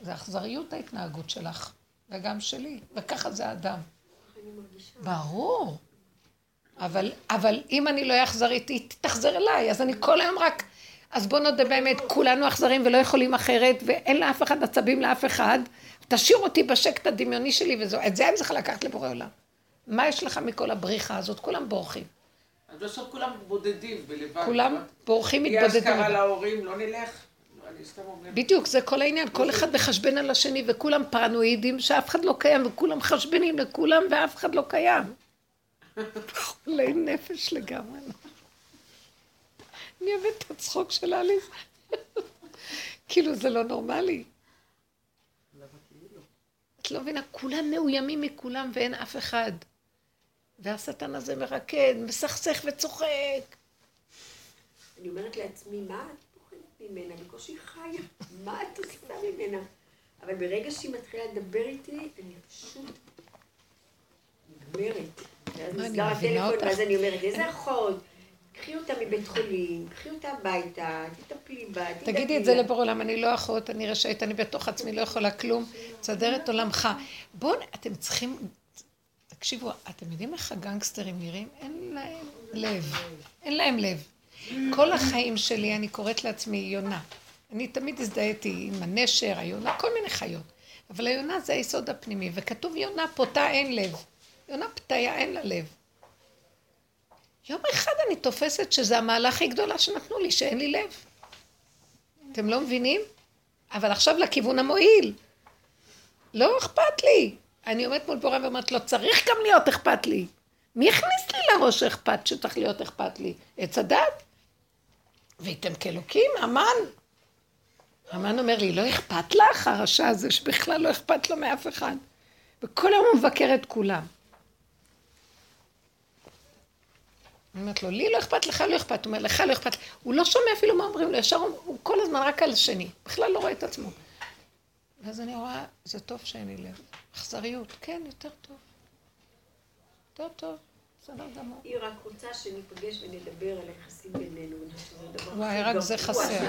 זה אכזריות ההתנהגות שלך, וגם שלי, וככה זה האדם. ברור. אבל, אבל אם אני לא אהיה אכזרית, היא תחזר אליי, אז אני כל היום רק... אז בוא נודה באמת, כולנו אכזרים ולא יכולים אחרת, ואין לאף אחד עצבים לאף אחד. תשאיר אותי בשקט הדמיוני שלי וזהו. את זה אני צריכה לקחת לבורא עולם. מה יש לך מכל הבריחה הזאת? כולם בורחים. אז בסוף כולם בודדים בלבד. כולם בורחים, מתבודדים. היא אזכרה להורים, לא נלך. בדיוק, זה כל העניין. כל אחד מחשבן על השני, וכולם פרנואידים שאף אחד לא קיים, וכולם מחשבנים לכולם ואף אחד לא קיים. חולי נפש לגמרי. אני אוהבת את הצחוק של אליס. כאילו, זה לא נורמלי. את לא מבינה, כולם מאוימים מכולם ואין אף אחד. והשטן הזה מרקד, מסכסך וצוחק. אני אומרת לעצמי, מה את פוחדת ממנה? בקושי חיה, מה את עושה ממנה? אבל ברגע שהיא מתחילה לדבר איתי, אני פשוט נגמרת. ואז נסגר הטלפון, ואז אני אומרת, איזה אחות? קחי אותה מבית חולים, קחי אותה הביתה, תטפלי בה, תדאגי תגידי את זה לבור עולם, אני לא אחות, אני רשאית, אני בתוך עצמי, לא יכולה כלום, תסדר את עולמך. בואו, אתם צריכים, תקשיבו, אתם יודעים איך הגנגסטרים נראים? אין להם לב, אין להם לב. כל החיים שלי, אני קוראת לעצמי יונה. אני תמיד הזדהיתי עם הנשר, היונה, כל מיני חיות. אבל היונה זה היסוד הפנימי, וכתוב יונה פותה אין לב. יונה פתיה אין לה לב. יום אחד אני תופסת שזה המעלה הכי גדולה שנתנו לי, שאין לי לב. אתם לא מבינים? אבל עכשיו לכיוון המועיל. לא אכפת לי. אני עומדת מול בורא ואומרת לו, צריך גם להיות אכפת לי. מי הכניס לי לראש אכפת שצריך להיות אכפת לי? עץ הדת? וייתם כאלוקים, המן. המן אומר לי, לא אכפת לך, הרשע הזה, שבכלל לא אכפת לו מאף אחד. וכל היום הוא מבקר את כולם. אני אומרת לו, לי לא אכפת, לך לא אכפת. הוא אומר, לך לא אכפת. הוא לא שומע אפילו מה אומרים לו, ישר הוא כל הזמן רק על השני. בכלל לא רואה את עצמו. ואז אני רואה, זה טוב שאין לי לב. אכזריות, כן, יותר טוב. יותר טוב, בסדר גמור. היא רק רוצה שניפגש ונדבר על היחסים בינינו. וואי, רק זה חסר.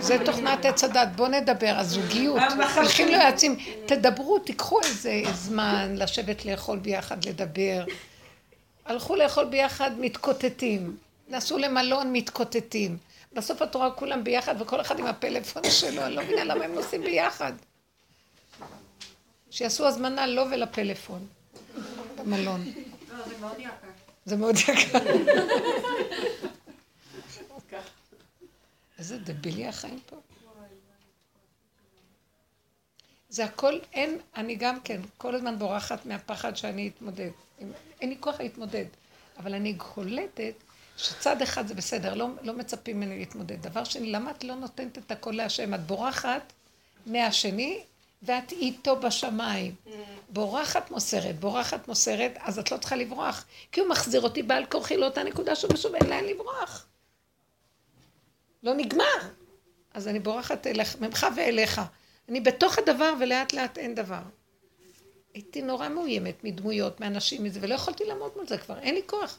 זה תוכנת עץ הדת, בוא נדבר, הזוגיות. הולכים ליועצים, תדברו, תיקחו איזה זמן לשבת לאכול ביחד, לדבר. הלכו לאכול ביחד, מתקוטטים. נסעו למלון, מתקוטטים. בסוף את רואה כולם ביחד, וכל אחד עם הפלאפון שלו, אני לא מבינה למה הם נוסעים ביחד. שיעשו הזמנה לו ולפלאפון, במלון. לא, זה מאוד יקר. זה מאוד יקר. איזה דבילי החיים פה. זה הכל, אין, אני גם כן, כל הזמן בורחת מהפחד שאני אתמודד. אין לי כוח להתמודד. אבל אני קולטת שצד אחד זה בסדר, לא, לא מצפים ממני להתמודד. דבר שני, למה את לא נותנת את הכל להשם? את בורחת מהשני, ואת איתו בשמיים. בורחת מוסרת, בורחת מוסרת, אז את לא צריכה לברוח. כי הוא מחזיר אותי בעל כורחי לאותה נקודה שוב ושוב, אין לאן לברוח. לא נגמר. אז אני בורחת אליך, ממך ואליך. אני בתוך הדבר ולאט לאט אין דבר. הייתי נורא מאוימת מדמויות, מאנשים, מזה, ולא יכולתי לעמוד מול זה כבר, אין לי כוח.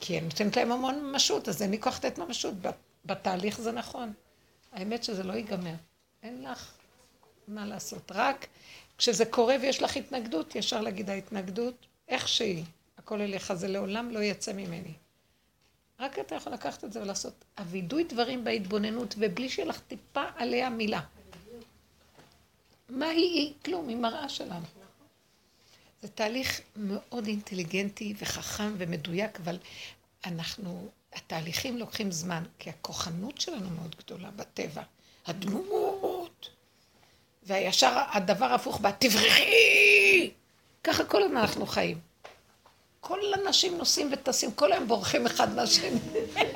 כי אני נותנת להם המון ממשות, אז אין לי כוח לתת ממשות בתהליך זה נכון. האמת שזה לא ייגמר. אין לך מה לעשות. רק כשזה קורה ויש לך התנגדות, ישר להגיד ההתנגדות, איך שהיא, הכל אליך, זה לעולם לא יצא ממני. רק אתה יכול לקחת את זה ולעשות הווידוי דברים בהתבוננות, ובלי שיהיה לך טיפה עליה מילה. מה היא? היא כלום, היא מראה שלנו. זה תהליך מאוד אינטליגנטי וחכם ומדויק, אבל אנחנו, התהליכים לוקחים זמן, כי הכוחנות שלנו מאוד גדולה בטבע. הדמות. והישר הדבר הפוך בה, תברחי! ככה כל הזמן אנחנו חיים. כל האנשים נוסעים וטסים, כל היום בורחים אחד מהשני.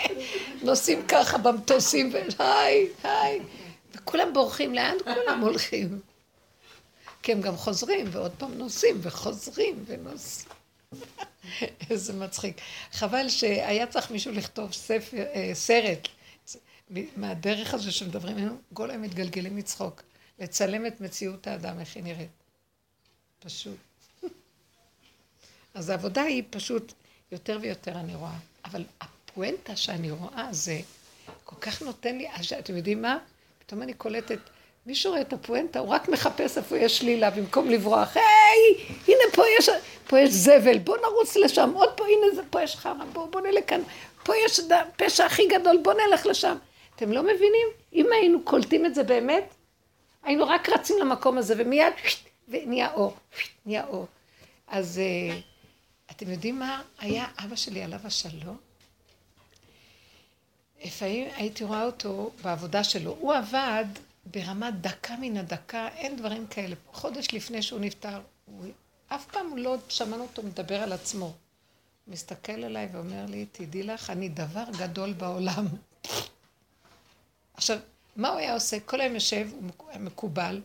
נוסעים ככה במטוסים, והי, היי. וכולם בורחים, לאן כולם הולכים? כי הם גם חוזרים, ועוד פעם נוסעים, וחוזרים, ונוסעים. איזה מצחיק. חבל שהיה צריך מישהו לכתוב ספר, אה, סרט מהדרך הזו שמדברים עלינו, כל היום מתגלגלים מצחוק. לצלם את מציאות האדם, איך היא נראית. פשוט. אז העבודה היא פשוט יותר ויותר אני רואה. אבל הפואנטה שאני רואה זה כל כך נותן לי, אתם יודעים מה? פתאום אני קולטת, מישהו רואה את הפואנטה, הוא רק מחפש איפה יש שלילה במקום לברוח. היי, הנה פה יש, פה יש זבל, בוא נרוץ לשם, עוד פה, הנה זה, פה יש חרא, בוא, בוא נלך כאן, פה יש פשע הכי גדול, בוא נלך לשם. אתם לא מבינים? אם היינו קולטים את זה באמת, היינו רק רצים למקום הזה, ומיד ונהיה אור, נהיה אור. אז אה, אתם יודעים מה? היה אבא שלי עליו השלום. לפעמים הייתי רואה אותו בעבודה שלו. הוא עבד ברמה דקה מן הדקה, אין דברים כאלה. חודש לפני שהוא נפטר, הוא... אף פעם לא שמענו אותו מדבר על עצמו. הוא מסתכל עליי ואומר לי, תדעי לך, אני דבר גדול בעולם. עכשיו, מה הוא היה עושה? כל היום יושב, הוא מקובל,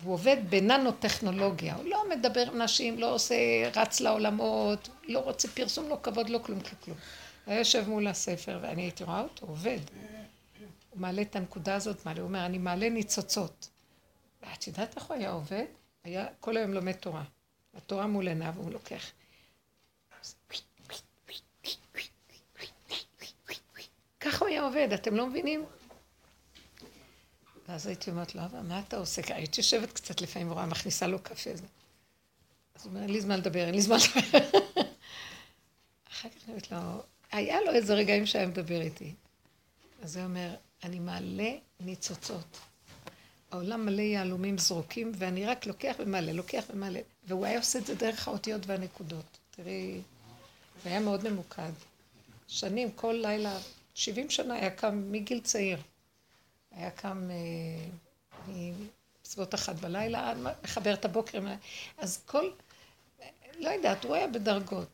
והוא עובד בננו-טכנולוגיה. הוא לא מדבר עם נשים, לא עושה, רץ לעולמות, לא רוצה פרסום, לא כבוד, לא כלום, כלום. הוא היה יושב מול הספר, ואני הייתי רואה אותו, עובד. הוא מעלה את הנקודה הזאת, מעלה, הוא אומר, אני מעלה ניצוצות. ואת יודעת איך הוא היה עובד? היה כל היום לומד תורה. התורה מול עיניו, הוא לוקח. ככה הוא היה עובד, אתם לא מבינים? ואז הייתי אומרת לו, אבא, מה אתה עושה? הייתי יושבת קצת לפעמים ורואה, מכניסה לו קפה. אז הוא אומר, אין לי זמן לדבר, אין לי זמן לדבר. אחר כך אני אומרת לו, היה לו איזה רגעים שהיה מדבר איתי. אז הוא אומר, אני מעלה ניצוצות. העולם מלא יהלומים זרוקים, ואני רק לוקח ומעלה, לוקח ומעלה. והוא היה עושה את זה דרך האותיות והנקודות. תראי, הוא היה מאוד ממוקד. שנים, כל לילה, 70 שנה היה קם מגיל צעיר. היה קם אה, בסביבות אחת בלילה, מחבר את הבוקר, אז כל, לא יודעת, הוא היה בדרגות.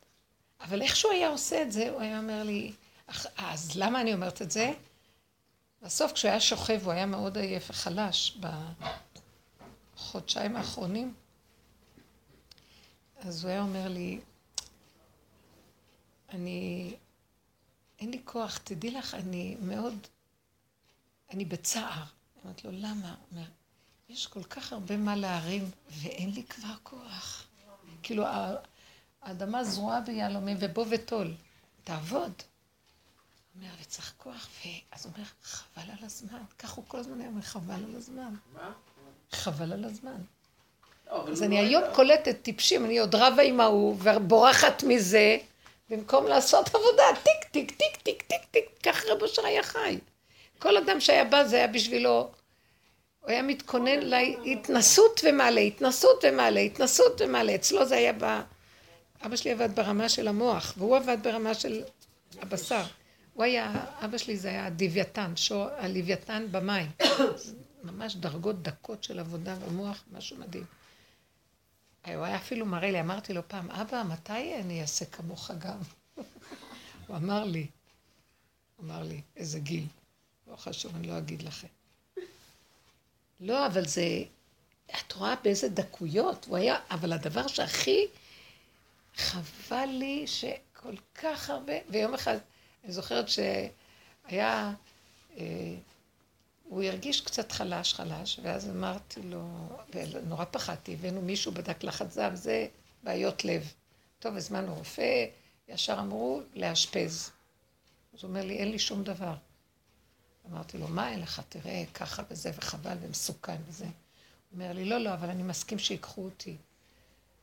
אבל איך שהוא היה עושה את זה, הוא היה אומר לי, אז למה אני אומרת את זה? בסוף כשהוא היה שוכב, הוא היה מאוד עייף וחלש בחודשיים האחרונים, אז הוא היה אומר לי, אני, אין לי כוח, תדעי לך, אני מאוד אני בצער. אמרתי לו, למה? אומר, יש כל כך הרבה מה להרים, ואין לי כבר כוח. כאילו, האדמה זרועה ביהלומים, ובוא וטול. תעבוד. אומר, וצריך כוח, ואז הוא אומר, חבל על הזמן. כך הוא כל הזמן היה אומר, חבל על הזמן. מה? חבל על הזמן. לא, אז אני לא היום קולטת טיפשים, אני עוד רבה עם ההוא, ובורחת מזה, במקום לעשות עבודה, טיק, טיק, טיק, טיק, טיק, טיק, כך רבו אושר היה חי. כל אדם שהיה בא זה היה בשבילו, הוא היה מתכונן להתנסות ומעלה, התנסות ומעלה, התנסות ומעלה. אצלו זה היה ב... אבא שלי עבד ברמה של המוח, והוא עבד ברמה של הבשר. הוא היה, אבא שלי זה היה הדיוויתן, שור, הלוויתן במים. ממש דרגות דקות של עבודה במוח, משהו מדהים. הוא היה אפילו מראה לי, אמרתי לו פעם, אבא, מתי אני אעשה כמוך גם? הוא אמר לי, אמר לי, איזה גיל. לא חשוב, אני לא אגיד לכם. לא, אבל זה... את רואה באיזה דקויות הוא היה, אבל הדבר שהכי חבל לי שכל כך הרבה, ויום אחד, אני זוכרת שהיה, אה, הוא הרגיש קצת חלש חלש, ואז אמרתי לו, ונורא פחדתי, הבאנו מישהו בדק לחץ זב, זה בעיות לב. טוב, הזמנו רופא, ישר אמרו לאשפז. אז הוא אומר לי, אין לי שום דבר. אמרתי לו, מה אין לך? תראה, ככה וזה, וחבל ומסוכן וזה. הוא אומר לי, לא, לא, אבל אני מסכים שיקחו אותי.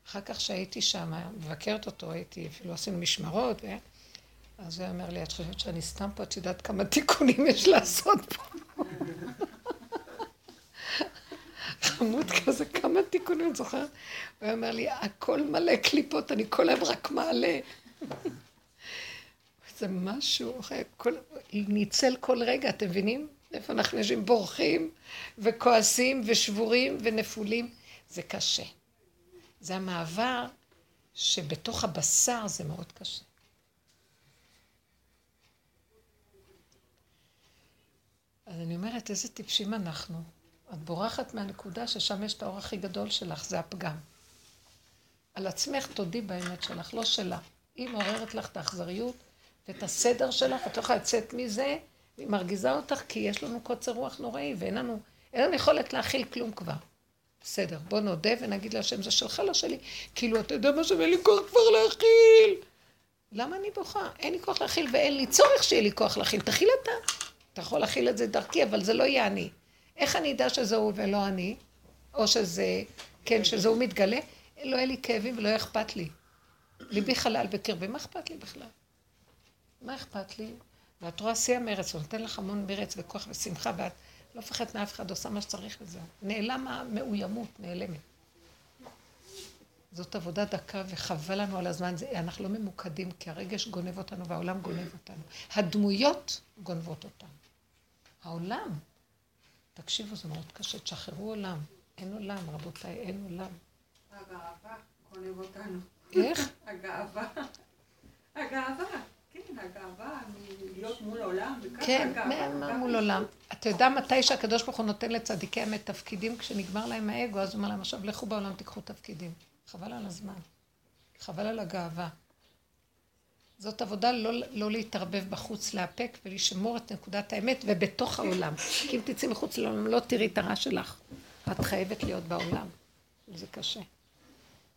אחר כך שהייתי שם, מבקרת אותו, הייתי, אפילו עשינו משמרות, ו... אז הוא אומר לי, את חושבת שאני סתם פה? את יודעת כמה תיקונים יש לעשות פה? חמוד כזה, כמה תיקונים, את זוכרת? הוא אומר לי, הכל מלא קליפות, אני כל היום רק מעלה. זה משהו, כל, ניצל כל רגע, אתם מבינים? איפה אנחנו יושבים? בורחים וכועסים ושבורים ונפולים. זה קשה. זה המעבר שבתוך הבשר זה מאוד קשה. אז אני אומרת, איזה טיפשים אנחנו. את בורחת מהנקודה ששם יש את האור הכי גדול שלך, זה הפגם. על עצמך תודי באמת שלך, לא שלה. היא מעוררת לך את האכזריות ואת הסדר שלך, את לא יכולה לצאת מזה, והיא מרגיזה אותך כי יש לנו קוצר רוח נוראי ואין לנו, אין לנו יכולת להכיל כלום כבר. בסדר, בוא נודה ונגיד להשם זה שלך, לא שלי. כאילו, אתה יודע מה שווה לי כוח כבר להכיל. למה אני בוכה? אין לי כוח להכיל ואין לי צורך שיהיה לי כוח להכיל. תכיל אתה. אתה יכול להכיל את זה דרכי, אבל זה לא יהיה אני. איך אני אדע שזה הוא ולא אני? או שזה, כן, שזה הוא מתגלה? לא יהיה לי כאבים ולא אכפת לי. ליבי חלל בקרבי, מה אכפת לי בכלל? מה אכפת לי? ואת רואה שיא המרץ, הוא נותן לך המון מרץ וכוח ושמחה, ואת לא מפחדת מאף אחד, עושה מה שצריך וזהו. נעלם המאוימות, נעלמת. זאת עבודה דקה וחבל לנו על הזמן, זה, אנחנו לא ממוקדים כי הרגש גונב אותנו והעולם גונב אותנו. הדמויות גונבות אותנו. העולם, תקשיבו, זה מאוד קשה, תשחררו עולם. אין עולם, רבותיי, אין עולם. הגאווה גונב אותנו. איך? הגאווה. הגאווה. כן, הגאווה מלהיות מול עולם, וככה כן, הגאווה. מול עולם. אתה יודע מתי שהקדוש ברוך הוא נותן לצדיקי אמת תפקידים, כשנגמר להם האגו, אז הוא אומר להם, עכשיו לכו בעולם, תיקחו תפקידים. חבל על הזמן. חבל על הגאווה. זאת עבודה לא, לא להתערבב בחוץ, לאפק ולשמור את נקודת האמת ובתוך העולם. כי אם תצאי מחוץ לעולם, לא תראי את הרע שלך. את חייבת להיות בעולם. זה קשה.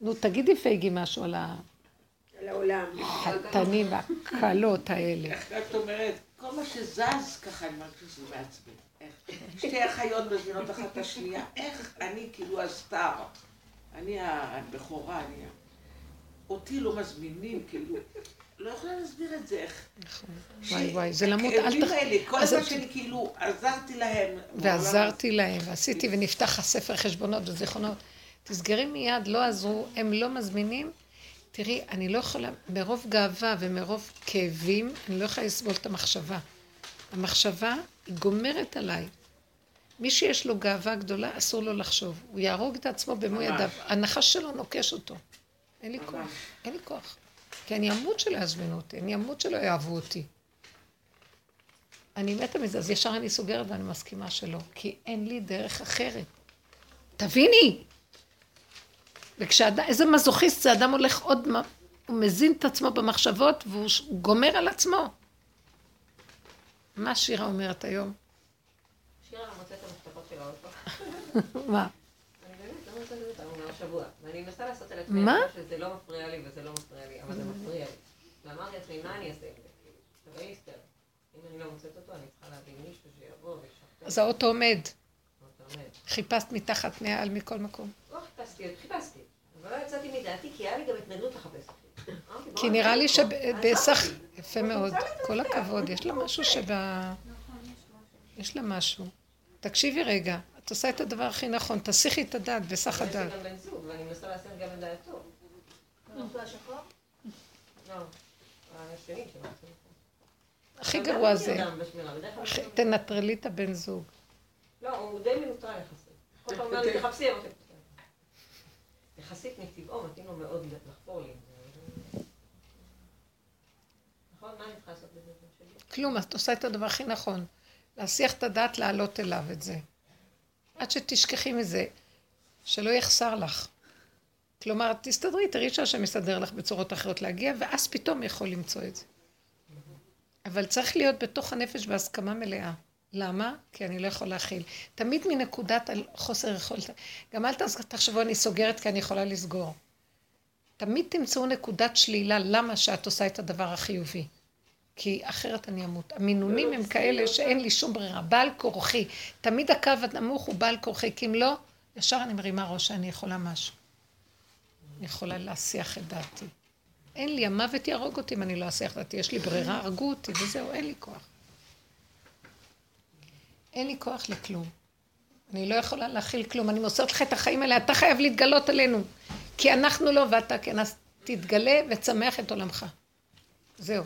נו, תגידי פייגי משהו על על העולם. החתנים והקלות האלה. איך את אומרת, כל מה שזז ככה אני מרגיש שזה מעצבן. איך- שתי אחיות מזמינות אחת את השנייה, איך אני כאילו הסטאר. אני הבכורה, אני... ה- אותי לא מזמינים, כאילו... לא יכולה להסביר את זה, איך... וואי וואי, זה למות, אל תח... כל הזמן שאני כאילו עזרתי להם. ועזרתי להם, ועשיתי, ונפתח הספר חשבונות וזיכרונות. תסגרי מיד, לא עזרו, הם לא מזמינים. תראי, אני לא יכולה, מרוב גאווה ומרוב כאבים, אני לא יכולה לסבול את המחשבה. המחשבה היא גומרת עליי. מי שיש לו גאווה גדולה, אסור לו לחשוב. הוא יהרוג את עצמו במו. ידיו. הנחש שלו נוקש אותו. אין לי. כוח. אין לי כוח. כי אני אמות שלא יעזבנו אותי, אני אמות שלא יאהבו אותי. אני מתה מזה, אז ישר אני סוגרת ואני מסכימה שלא, כי אין לי דרך אחרת. תביני! וכשאדם, איזה מזוכיסט זה, אדם הולך עוד, מה- הוא מזין את עצמו במחשבות והוא גומר על עצמו. מה שירה אומרת היום? שירה מוצאת את המפתחות שלה עוד פעם. מה? אני באמת לא מוצאת מהשבוע. ואני מנסה לעשות על עצמי, מה? שזה לא מפריע לי וזה לא מפריע לי, אבל זה מפריע לי. ואמרתי לעצמי, מה אני אעשה עם זה? כאילו, תראי אסתר. אם אני לא מוצאת אותו, אני צריכה להביא מישהו שיבוא וישכתב. אז האוטו עומד, חיפשת מתחת מעל מכל מקום. לא חיפשתי, חיפשתי. אבל לא יצאתי מדעתי, כי היה לי גם התנגדות לחפש כי נראה לי עזרתי. יפה מאוד, כל הכבוד, יש לה משהו שב... יש לה משהו. תקשיבי רגע, את עושה את הדבר הכי נכון, תסיכי את הדעת יש לי הדעת. גם בן זוג, ואני מנסה להסיר גם את דעתו. נפלא השחור? לא, שמעתי. הכי גרוע אני זה, אני- תנטרלי את הבן זוג. לא, הוא די מנוטרל יחסית. כל פעם אומר לי, תחפשי, אמרתי, יחסית מטבעו, מתאים לו מאוד לחפור לי. נכון? מה אני צריכה לעשות בזה? בן שלי? כלום, את עושה את הדבר הכי נכון. להסיח את הדעת, להעלות אליו את זה. עד שתשכחי מזה, שלא יחסר לך. כלומר, תסתדרי, תראי שהשם יסדר לך בצורות אחרות להגיע, ואז פתאום יכול למצוא את זה. אבל צריך להיות בתוך הנפש בהסכמה מלאה. למה? כי אני לא יכול להכיל. תמיד מנקודת חוסר יכולת. גם אל תחשבו, אני סוגרת כי אני יכולה לסגור. תמיד תמצאו נקודת שלילה, למה שאת עושה את הדבר החיובי. כי אחרת אני אמות. המינונים הם כאלה שאין לי שום ברירה. בעל כורחי. תמיד הקו הנמוך הוא בעל כורחי, כי אם לא, ישר אני מרימה ראש שאני יכולה משהו. אני יכולה להסיח את דעתי. אין לי, המוות יהרוג אותי אם אני לא אסיח את דעתי. יש לי ברירה, הרגו אותי וזהו, אין לי כוח. אין לי כוח לכלום. אני לא יכולה להכיל כלום. אני מוסרת לך את החיים האלה, אתה חייב להתגלות עלינו. כי אנחנו לא ואתה כן, אז תתגלה וצמח את עולמך. זהו.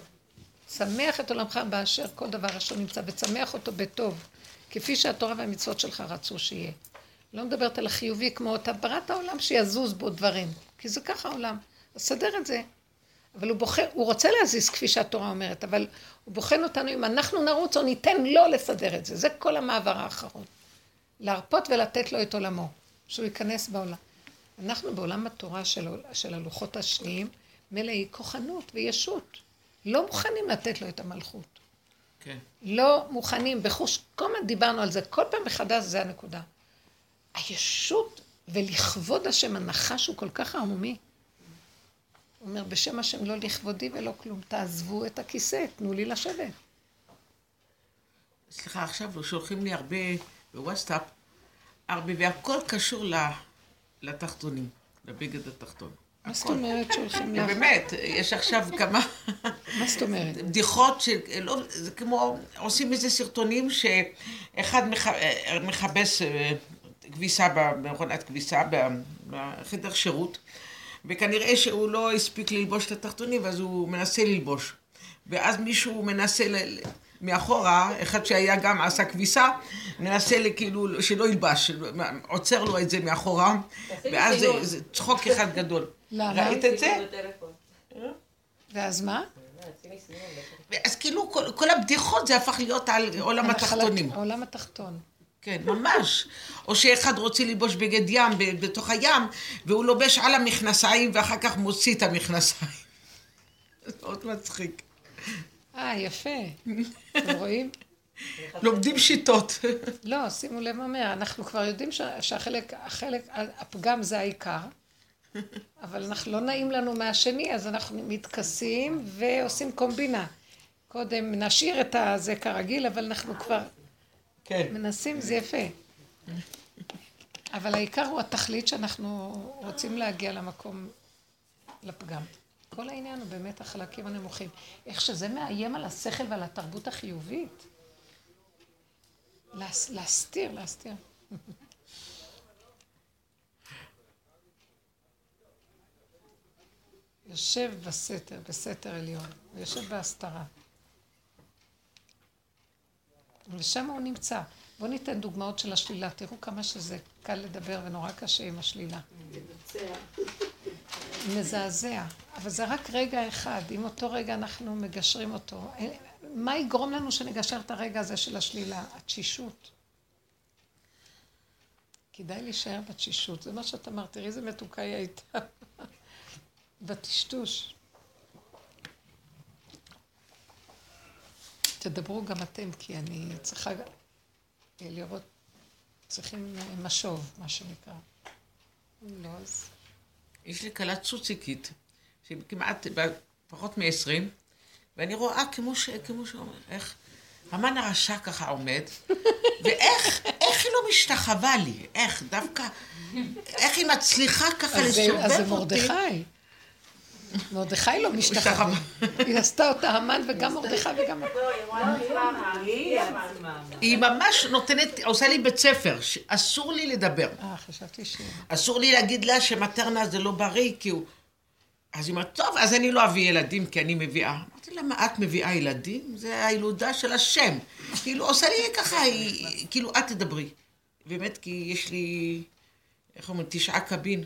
שמח את עולמך באשר כל דבר אשר נמצא, וצמח אותו בטוב, כפי שהתורה והמצוות שלך רצו שיהיה. לא מדברת על החיובי כמו אתה בראת העולם שיזוז בו דברים, כי זה ככה העולם. אז סדר את זה. אבל הוא בוחר, הוא רוצה להזיז כפי שהתורה אומרת, אבל הוא בוחן אותנו אם אנחנו נרוץ או ניתן לו לסדר את זה. זה כל המעבר האחרון. להרפות ולתת לו את עולמו, שהוא ייכנס בעולם. אנחנו בעולם התורה של, של הלוחות השניים מלאי כוחנות וישות. לא מוכנים לתת לו את המלכות. כן. לא מוכנים, בחוש, כל הזמן דיברנו על זה, כל פעם מחדש זה הנקודה. הישות ולכבוד השם, הנחש הוא כל כך עמומי. הוא אומר, בשם השם לא לכבודי ולא כלום, תעזבו את הכיסא, תנו לי לשבת. סליחה, עכשיו שולחים לי הרבה בווסטאפ, הרבה, והכל קשור לתחתונים, לבגד התחתון. מה זאת אומרת שהולכים לך? באמת, יש עכשיו כמה... מה זאת אומרת? בדיחות שלא, זה כמו, עושים איזה סרטונים שאחד מכבס אה, כביסה במכונת כביסה בחדר שירות, וכנראה שהוא לא הספיק ללבוש את התחתונים, ואז הוא מנסה ללבוש. ואז מישהו מנסה ל... מאחורה, אחד שהיה גם עשה כביסה, מנסה כאילו שלא ילבש, עוצר לו את זה מאחורה, ואז זה, זה צחוק אחד גדול. למה? ראית את זה? ואז מה? אז כאילו כל, כל הבדיחות זה הפך להיות על עולם התחתונים. העולם התחתון. כן, ממש. או שאחד רוצה ללבוש בגד ים בתוך הים, והוא לובש על המכנסיים ואחר כך מוציא את המכנסיים. זה מאוד מצחיק. אה, יפה. אתם רואים? לומדים שיטות. לא, שימו לב מה אומר, אנחנו כבר יודעים שהחלק, החלק, הפגם זה העיקר, אבל אנחנו לא נעים לנו מהשני, אז אנחנו מתכסים ועושים קומבינה. קודם נשאיר את הזה כרגיל, אבל אנחנו כבר כן. מנסים, זה יפה. אבל העיקר הוא התכלית שאנחנו רוצים להגיע למקום, לפגם. כל העניין הוא באמת החלקים הנמוכים. איך שזה מאיים על השכל ועל התרבות החיובית. להס, להסתיר, להסתיר. יושב בסתר, בסתר עליון, ויושב בהסתרה. ושם הוא נמצא. בואו ניתן דוגמאות של השלילה. תראו כמה שזה קל לדבר ונורא קשה עם השלילה. מזעזע. אבל זה רק רגע אחד. אם אותו רגע אנחנו מגשרים אותו, מה יגרום לנו שנגשר את הרגע הזה של השלילה? התשישות. כדאי להישאר בתשישות. זה מה שאת אמרת. תראי איזה מתוקה היא הייתה. בטשטוש. תדברו גם אתם, כי אני צריכה לראות, צריכים משוב, מה שנקרא. לא, אז... יש לי כלה צוציקית, שהיא כמעט פחות מ-20, ואני רואה כמו ש... כמו שאומר, איך... המן הרשע ככה עומד, ואיך, איך היא לא משתחווה לי? איך, דווקא, איך היא מצליחה ככה לשובב אותי? אז זה מרדכי. מרדכי לא משתחווה. היא עשתה אותה המן וגם מרדכי וגם... היא ממש נותנת, עושה לי בית ספר, אסור לי לדבר. אה, חשבתי ש... אסור לי להגיד לה שמטרנה זה לא בריא, כי הוא... אז היא אומרת, טוב, אז אני לא אביא ילדים, כי אני מביאה. אמרתי לה, מה, את מביאה ילדים? זה הילודה של השם. כאילו, עושה לי ככה, כאילו, את תדברי. באמת, כי יש לי, איך אומרים, תשעה קבין.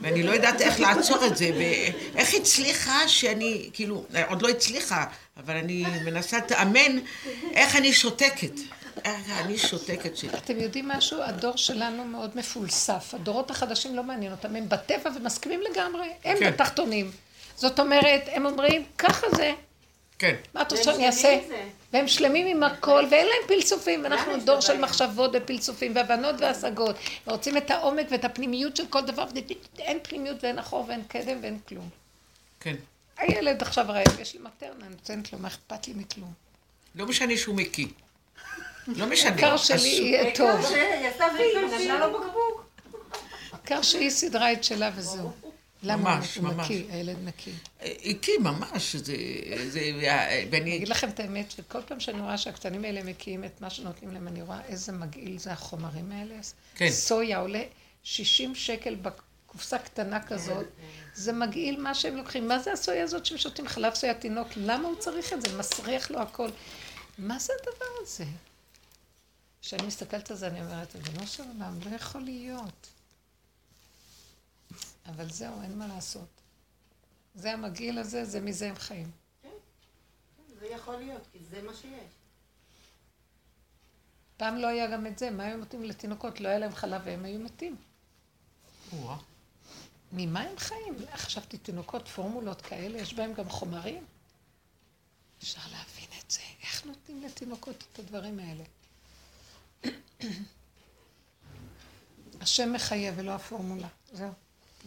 ואני לא יודעת איך לעצור את זה, ואיך הצליחה שאני, כאילו, עוד לא הצליחה, אבל אני מנסה לתאמן איך אני שותקת. אני שותקת שלי. אתם יודעים משהו? הדור שלנו מאוד מפולסף. הדורות החדשים לא מעניין אותם, הם בטבע ומסכימים לגמרי. הם כן. בתחתונים. זאת אומרת, הם אומרים, ככה זה. כן. מה את רוצה שאני אעשה? והם שלמים עם הכל, ואין להם פלסופים, ואנחנו דור של מחשבות ופלסופים, והבנות והשגות, ורוצים את העומק ואת הפנימיות של כל דבר, אין פנימיות ואין אחור ואין קדם ואין כלום. כן. הילד עכשיו רעב, יש לי מטרנה, אני נותנת לו, מה אכפת לי מכלום? לא משנה שהוא מקיא. לא משנה. העיקר שלי יהיה טוב. נתנה לו בקבוק. העיקר שהיא סידרה את שלה וזהו. למה ממש, הוא ממש. נקי, הילד נקי. הקיא ממש, זה... זה... אני ואני... אגיד לכם את האמת, שכל פעם שאני רואה שהקטנים האלה מקיאים את מה שנותנים להם, אני רואה איזה מגעיל זה החומרים האלה. כן. סויה עולה 60 שקל בקופסה קטנה כזאת, זה מגעיל מה שהם לוקחים. מה זה הסויה הזאת שהם שותים חלב סויה תינוק? למה הוא צריך את זה? מסריח לו הכל. מה זה הדבר הזה? כשאני מסתכלת על זה, אני אומרת, ריבונו של עולם, לא יכול להיות. אבל זהו, אין מה לעשות. זה המגעיל הזה, זה מזה הם חיים. זה יכול להיות, כי זה מה שיש. פעם לא היה גם את זה, מה היו נותנים לתינוקות? לא היה להם חלב והם היו מתים. או-אה. ממה הם חיים? חשבתי, תינוקות, פורמולות כאלה, יש בהם גם חומרים? אפשר להבין את זה. איך נותנים לתינוקות את הדברים האלה? השם מחיה ולא הפורמולה. זהו.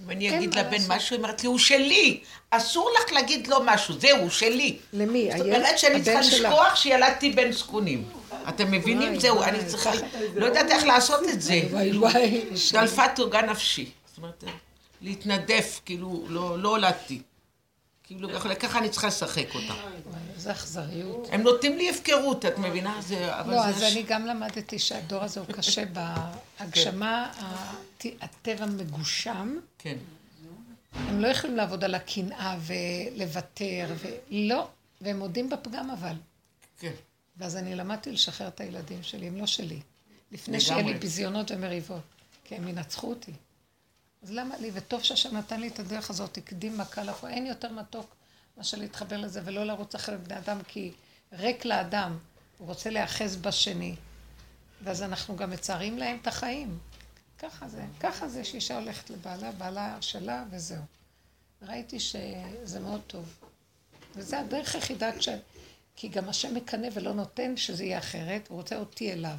אם אני אין אגיד לבן. משהו, היא אומרת לי, הוא שלי. אסור לך להגיד לו משהו, זהו, הוא שלי. למי? זאת? אומרת שאני צריכה. לשכוח שילדתי בן זקונים. אתם מבינים? זהו, אני צריכה... לא יודעת איך לעשות את זה. וואי וואי. דלפה תוגה נפשי. זאת אומרת, להתנדף, כאילו, לא לא הולדתי. כאילו, ככה אני צריכה לשחק אותה. איזה אכזריות. הם נותנים לי הפקרות, את מבינה? זה... לא, אז אני גם למדתי שהדור הזה הוא קשה בהגשמה, הט- הטבע מגושם. כן. הם לא יכולים לעבוד על הקנאה ולוותר, ולא, והם מודים בפגם אבל. כן. ואז אני למדתי לשחרר את הילדים שלי, הם לא שלי. לפני שיהיה לי. ביזיונות ומריבות, כי הם ינצחו אותי. אז למה לי? וטוב שהשם נתן לי את הדרך הזאת, הקדים מכה לפה. אין יותר מתוק מאשר להתחבר לזה ולא לרוץ אחרי בני אדם, כי ריק לאדם, הוא רוצה להיאחז בשני. ואז אנחנו גם מצערים להם את החיים. ככה זה, ככה זה שאישה הולכת לבעלה, בעלה שלה וזהו. ראיתי שזה מאוד טוב. וזה הדרך היחידה כש... כי גם השם מקנא ולא נותן שזה יהיה אחרת, הוא רוצה אותי אליו.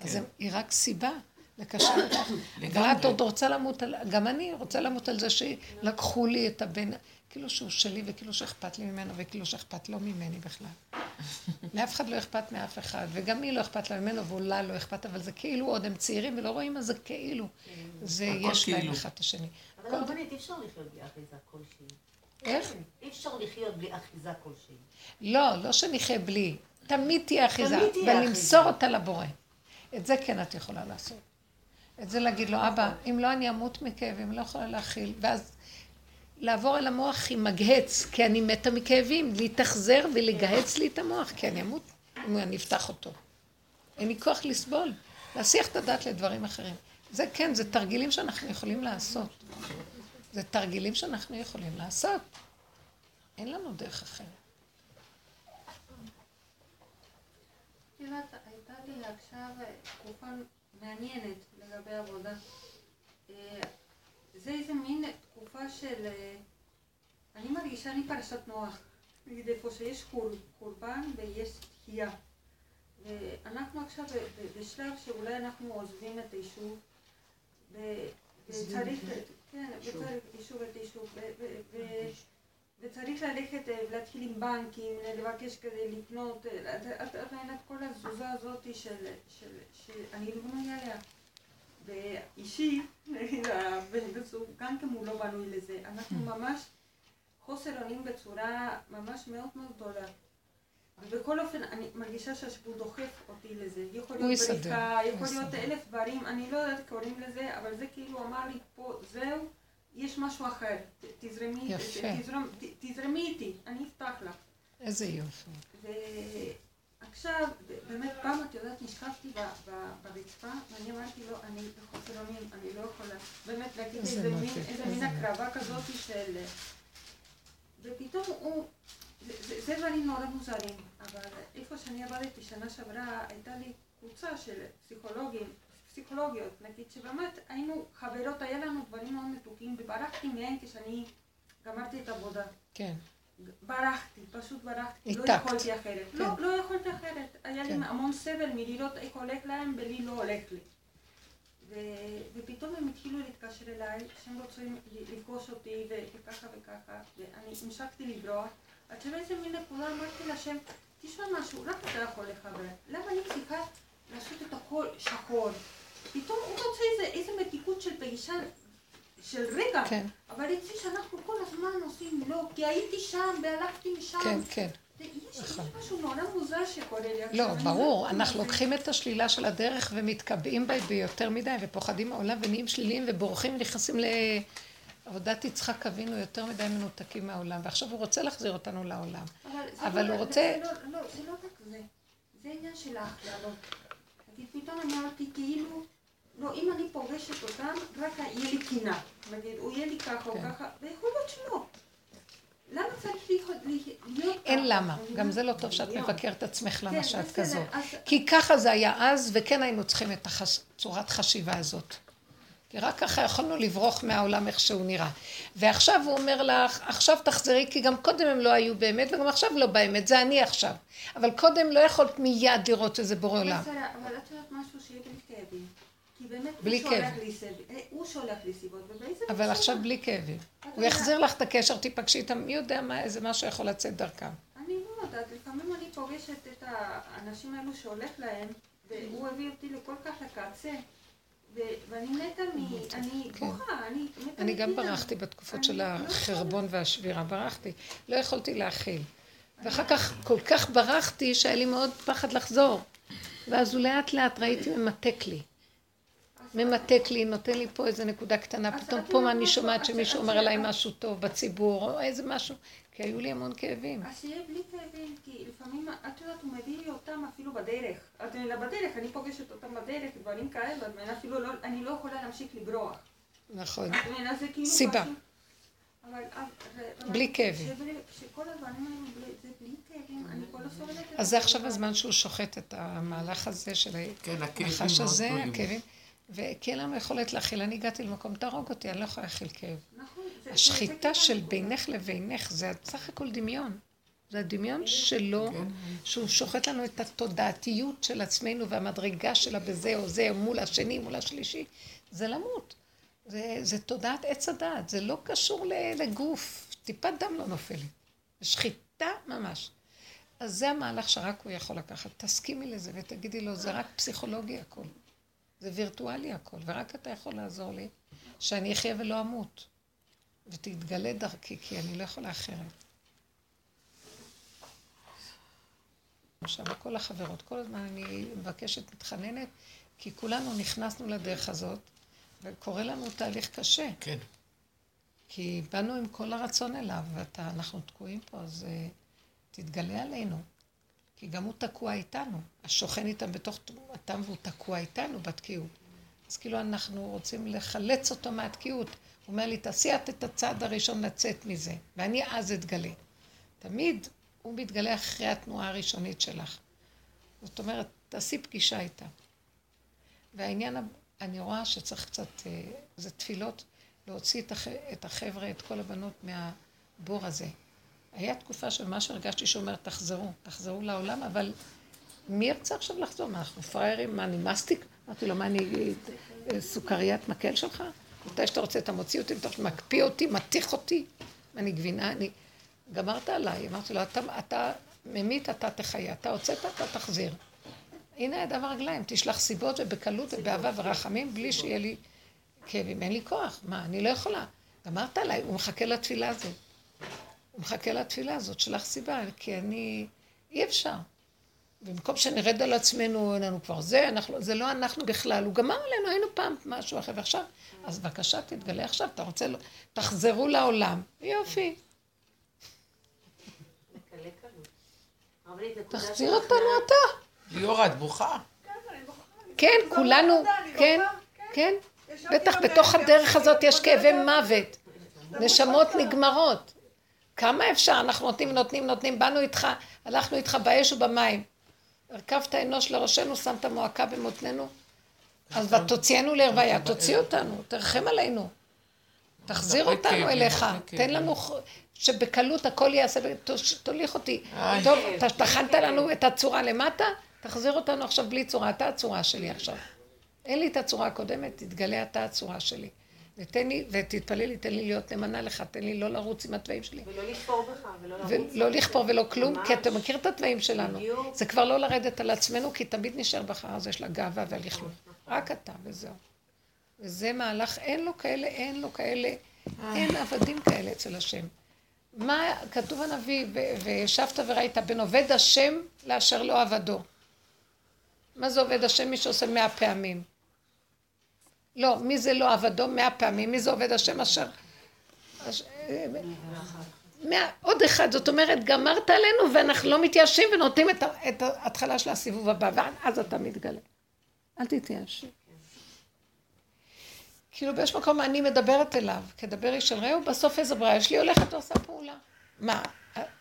אז זה- היא רק סיבה לקשר אותך. ואת עוד רוצה למות על... גם אני רוצה למות על זה שלקחו לי את הבן, כאילו שהוא שלי וכאילו שאכפת לי ממנו וכאילו שאכפת לו ממני בכלל. לאף אחד לא אכפת מאף אחד, וגם לי לא אכפת לה ממנו ואולי לא אכפת, אבל זה כאילו עוד הם צעירים ולא רואים מה זה כאילו. זה הכל יש להם כאילו. אחד את השני. אבל הרבנית, אי אפשר לחיות בלי אחיזה כלשהי. איך? אי אפשר לחיות בלי אחיזה כלשהי. לא, לא שנחיה בלי. תמיד תהיה אחיזה, תמיד תהיה ולמסור אחיזה. אותה לבורא. את זה כן את יכולה לעשות. את זה להגיד לו, אבא, אם לא אני אמות מכאבים, לא יכולה להכיל. ואז לעבור אל המוח עם מגהץ, כי אני מתה מכאבים, להתאכזר ולגהץ לי את המוח, כי אני אמות אם אני אפתח אותו. אין לי כוח לסבול, להסיח את הדעת לדברים אחרים. זה כן, זה תרגילים שאנחנו יכולים לעשות. זה תרגילים שאנחנו יכולים לעשות. אין לנו דרך אחרת. הייתה לי עכשיו תקופה מעניינת לגבי עבודה. אה, זה איזה מין תקופה של... אה, אני מרגישה, אני פרשת נוח. נגיד איפה שיש חור, חורבן ויש תחייה. ואנחנו עכשיו בשלב שאולי אנחנו עוזבים את היישוב. וצריך, כן, וצריך יישוב את היישוב. ו- ו- ו- וצריך ללכת אה, ולהתחיל עם בנקים, לבקש כדי לקנות, אה, את כל התזוזה הזאת של, שאני לא בנויה עליה. ואישי, נגיד, הבן זוג, גם כן הוא לא בנוי לזה. אנחנו ממש חוסר אונים בצורה ממש מאוד מאוד גדולה. ובכל אופן, אני מרגישה שהשיפוט דוחף אותי לזה. יכול להיות בריחה, יכול להיות. אלף דברים, אני לא יודעת קוראים לזה, אבל זה כאילו אמר לי פה, זהו, יש משהו אחר. תזרמי, תזרמי איתי, אני אפתח לך. איזה יופי. ועכשיו, באמת פעם, את יודעת, נשכבתי ברצפה, ואני אמרתי לו, אני בחוסר אונים, אני לא יכולה, באמת, להגיד איזה מין, הקרבה כזאת של... ופתאום הוא... זה, דברים נורא מוזרים, אבל איפה שאני עבדתי שנה שעברה, הייתה לי קבוצה של פסיכולוגים, פסיכולוגיות, נגיד שבאמת היינו חברות, היה לנו דברים מאוד מתוקים, וברחתי מהם כשאני גמרתי את העבודה. כן. ברחתי, פשוט ברחתי, לא. יכולתי אחרת. כן. לא, לא יכולתי אחרת. היה לי כן. המון סבל מלראות איך הולך להם ולי לא הולך לי. ו- ופתאום הם התחילו להתקשר אליי, שהם רוצים לפגוש אותי וככה וככה, ואני המשכתי לברוח, עד שבאיזה מין נקודה אמרתי להשם, תשמע משהו, למה אתה יכול לחבר? למה אני צריכה לעשות את הכל שחור? פתאום הוא רוצה איזה, איזה מתיקות של פגישה של רגע, כן. אבל אצלי שאנחנו כל הזמן עושים לא, כי הייתי שם והלכתי משם. כן, כן. יש. משהו נורא מוזר שקורה לי עכשיו. לא, אני ברור, אנחנו. לוקחים את השלילה של הדרך ומתקבעים בה ביותר מדי, ופוחדים מהעולם ונהיים שליליים ובורחים ונכנסים לעבודת יצחק אבינו יותר מדי מנותקים מהעולם, ועכשיו הוא רוצה להחזיר אותנו לעולם. אבל לא- הוא רוצה- לא, לא, זה לא רק זה. זה עניין של ההכללות. נגיד, פתאום אני אמרתי, כאילו, לא, אם אני פוגשת אותם, רק יהיה לי קינה. נגיד, הוא יהיה לי ככה או. ככה, ויכול להיות שלא. למה צריך להיות ככה? אין למה, גם זה לא טוב שאת. מבקרת עצמך למה שאת כזאת. כי ככה זה היה אז, וכן היינו צריכים את הצורת חשיבה הזאת. כי רק ככה יכולנו לברוח מהעולם איך שהוא נראה. ועכשיו הוא אומר לך, עכשיו תחזרי, כי גם קודם הם לא היו באמת, וגם עכשיו לא באמת, זה אני עכשיו. אבל קודם לא יכולת מיד לראות שזה בורא עולם. אבל את יודעת משהו שיהיה. כי באמת בלי כאב. אה, הוא שולח לי סיבות, ובאיזה... אבל? עכשיו בלי כאבים. הוא יחזיר לך את הקשר, תיפגשי איתם, מי יודע מה, איזה משהו יכול לצאת דרכם. אני לא יודעת, לפעמים אני פוגשת את האנשים האלו שהולך להם, והוא הביא אותי לכל כך לקצה, ואני מתה מ... אני כן. בוכה, אני מתה אני גם. ברחתי בתקופות של לא החרבון והשבירה, ברחתי. לא יכולתי להכיל. ואחר כך כל כך ברחתי שהיה לי מאוד פחד לחזור. ואז הוא לאט לאט ראיתי ממתק לי. ממתק לי, נותן לי פה איזה נקודה קטנה, פתאום פה יודעת אני? שומעת שמישהו אומר עליי משהו טוב בציבור, או איזה משהו, כי היו לי המון כאבים. אז שיהיה בלי כאבים, כי לפעמים, את יודעת, הוא מביא לי אותם אפילו בדרך. את יודעת, בדרך, אני פוגשת אותם בדרך, דברים כאלה, ואני אפילו לא, אני לא יכולה להמשיך לברוח. נכון. כאילו סיבה. בלי כאבים. הסובלת. אז זה עכשיו הזמן שהוא שוחט את המהלך הזה של כן, הנחש מאוד הזה. הכאבים. וכי אין לנו יכולת להכיל. אני הגעתי למקום, תהרוג אותי, אני לא יכולה להכיל כאב. נכון, השחיטה זה של בינך לבינך זה סך הכל דמיון. זה הדמיון שלו, כן. שהוא שוחט לנו את התודעתיות של עצמנו והמדרגה שלה בזה או זה, מול השני, מול השלישי. זה למות. זה, זה תודעת עץ הדעת, זה לא קשור ל- לגוף. טיפת דם לא נופלת. זה שחיטה ממש. אז זה המהלך שרק הוא יכול לקחת. תסכימי לזה ותגידי לו, זה רק פסיכולוגי הכל. זה וירטואלי הכל, ורק אתה יכול לעזור לי שאני אחיה ולא אמות. ותתגלה דרכי, כי אני לא יכולה אחרת. עכשיו, כל החברות, כל הזמן אני מבקשת, מתחננת, כי כולנו נכנסנו לדרך הזאת, וקורה לנו תהליך קשה. כן. כי באנו עם כל הרצון אליו, ואנחנו תקועים פה, אז uh, תתגלה עלינו. כי גם הוא תקוע איתנו. השוכן איתם בתוך תנועתם והוא תקוע איתנו בתקיעות. אז כאילו אנחנו רוצים לחלץ אותו מהתקיעות. הוא אומר לי, תעשי את את הצעד הראשון לצאת מזה, ואני אז אתגלה. תמיד הוא מתגלה אחרי התנועה הראשונית שלך. זאת אומרת, תעשי פגישה איתה. והעניין, אני רואה שצריך קצת, אה, זה תפילות, להוציא את החבר'ה, את כל הבנות מהבור הזה. היה תקופה שממש הרגשתי שאומר, תחזרו, תחזרו לעולם, אבל מי ירצה עכשיו לחזור? מה, אנחנו פראיירים? מה, אני מסטיק? אמרתי לו, מה, אני אה, סוכריית מקל שלך? מתי שאתה רוצה, אתה מוציא אותי, אתה מקפיא אותי, מתיך אותי. אני גבינה, אני... גמרת עליי. אמרתי לו, אתה, אתה ממית, אתה תחיה. אתה הוצאת, אתה תחזיר. הנה ידיו הרגליים, תשלח סיבות ובקלות ובאהבה ורחמים, בלי שיהיה לי כאבים. אין לי כוח. מה, אני לא יכולה. גמרת עליי, הוא מחכה לתפילה הזאת. הוא מחכה לתפילה הזאת, שלח סיבה, כי אני... אי אפשר. במקום שנרד על עצמנו, אין לנו כבר זה, אנחנו, זה לא אנחנו בכלל, הוא גמר עלינו, היינו פעם משהו אחר, ועכשיו, אז בבקשה תתגלה עכשיו, אתה רוצה, תחזרו לעולם, יופי, תחזיר אותנו אתה. ליאורה, את בוכה? כן, כולנו, כן, כן, בטח בתוך הדרך הזאת יש כאבי מוות, נשמות נגמרות. כמה אפשר? אנחנו נותנים, נותנים, נותנים, באנו איתך, הלכנו איתך באש ובמים. הרכבת אנוש לראשנו, שמת מועקה במותנינו, אז ותוציאנו לרוויה, תוציא אותנו, תרחם עלינו. תחזיר הרבה אותנו כאבים, אליך, הרבה תן. לנו, שבקלות הכל ותוש- תוליך אותי. טוב, טחנת לנו את הצורה למטה, תחזיר אותנו עכשיו בלי צורה, אתה הצורה שלי עכשיו. אין לי את הצורה הקודמת, תתגלה אתה הצורה שלי. ותן לי, ותתפלל לי, תן לי להיות נאמנה לך, תן לי לא לרוץ עם התוואים שלי. ולא לכפור בך, ולא לרוץ. ולא לכפור ולא כלום, ממש. כי אתה מכיר את התוואים שלנו. בדיוק. זה כבר לא לרדת על עצמנו, כי תמיד נשאר בחר הזה של הגאווה והלכלוך. רק אתה, וזהו. וזה מהלך, אין לו כאלה, אין לו כאלה, אין עבדים כאלה אצל השם. מה כתוב הנביא, "ו- וישבת וראית, בין עובד השם לאשר לא עבדו. מה זה עובד השם? מי שעושה מאה פעמים. לא, מי זה לא עבדו מאה פעמים? מי זה עובד השם אשר... עוד אחד, זאת אומרת, גמרת עלינו ואנחנו לא מתייאשים ונותנים את, ההתחלה של הסיבוב הבא, ואז אתה מתגלה. אל תתייאשי. כאילו באיזשהו מקום אני מדברת אליו, כדבר איש של רעהו, בסוף איזו ברירה, יש לי הולכת ועושה פעולה. מה,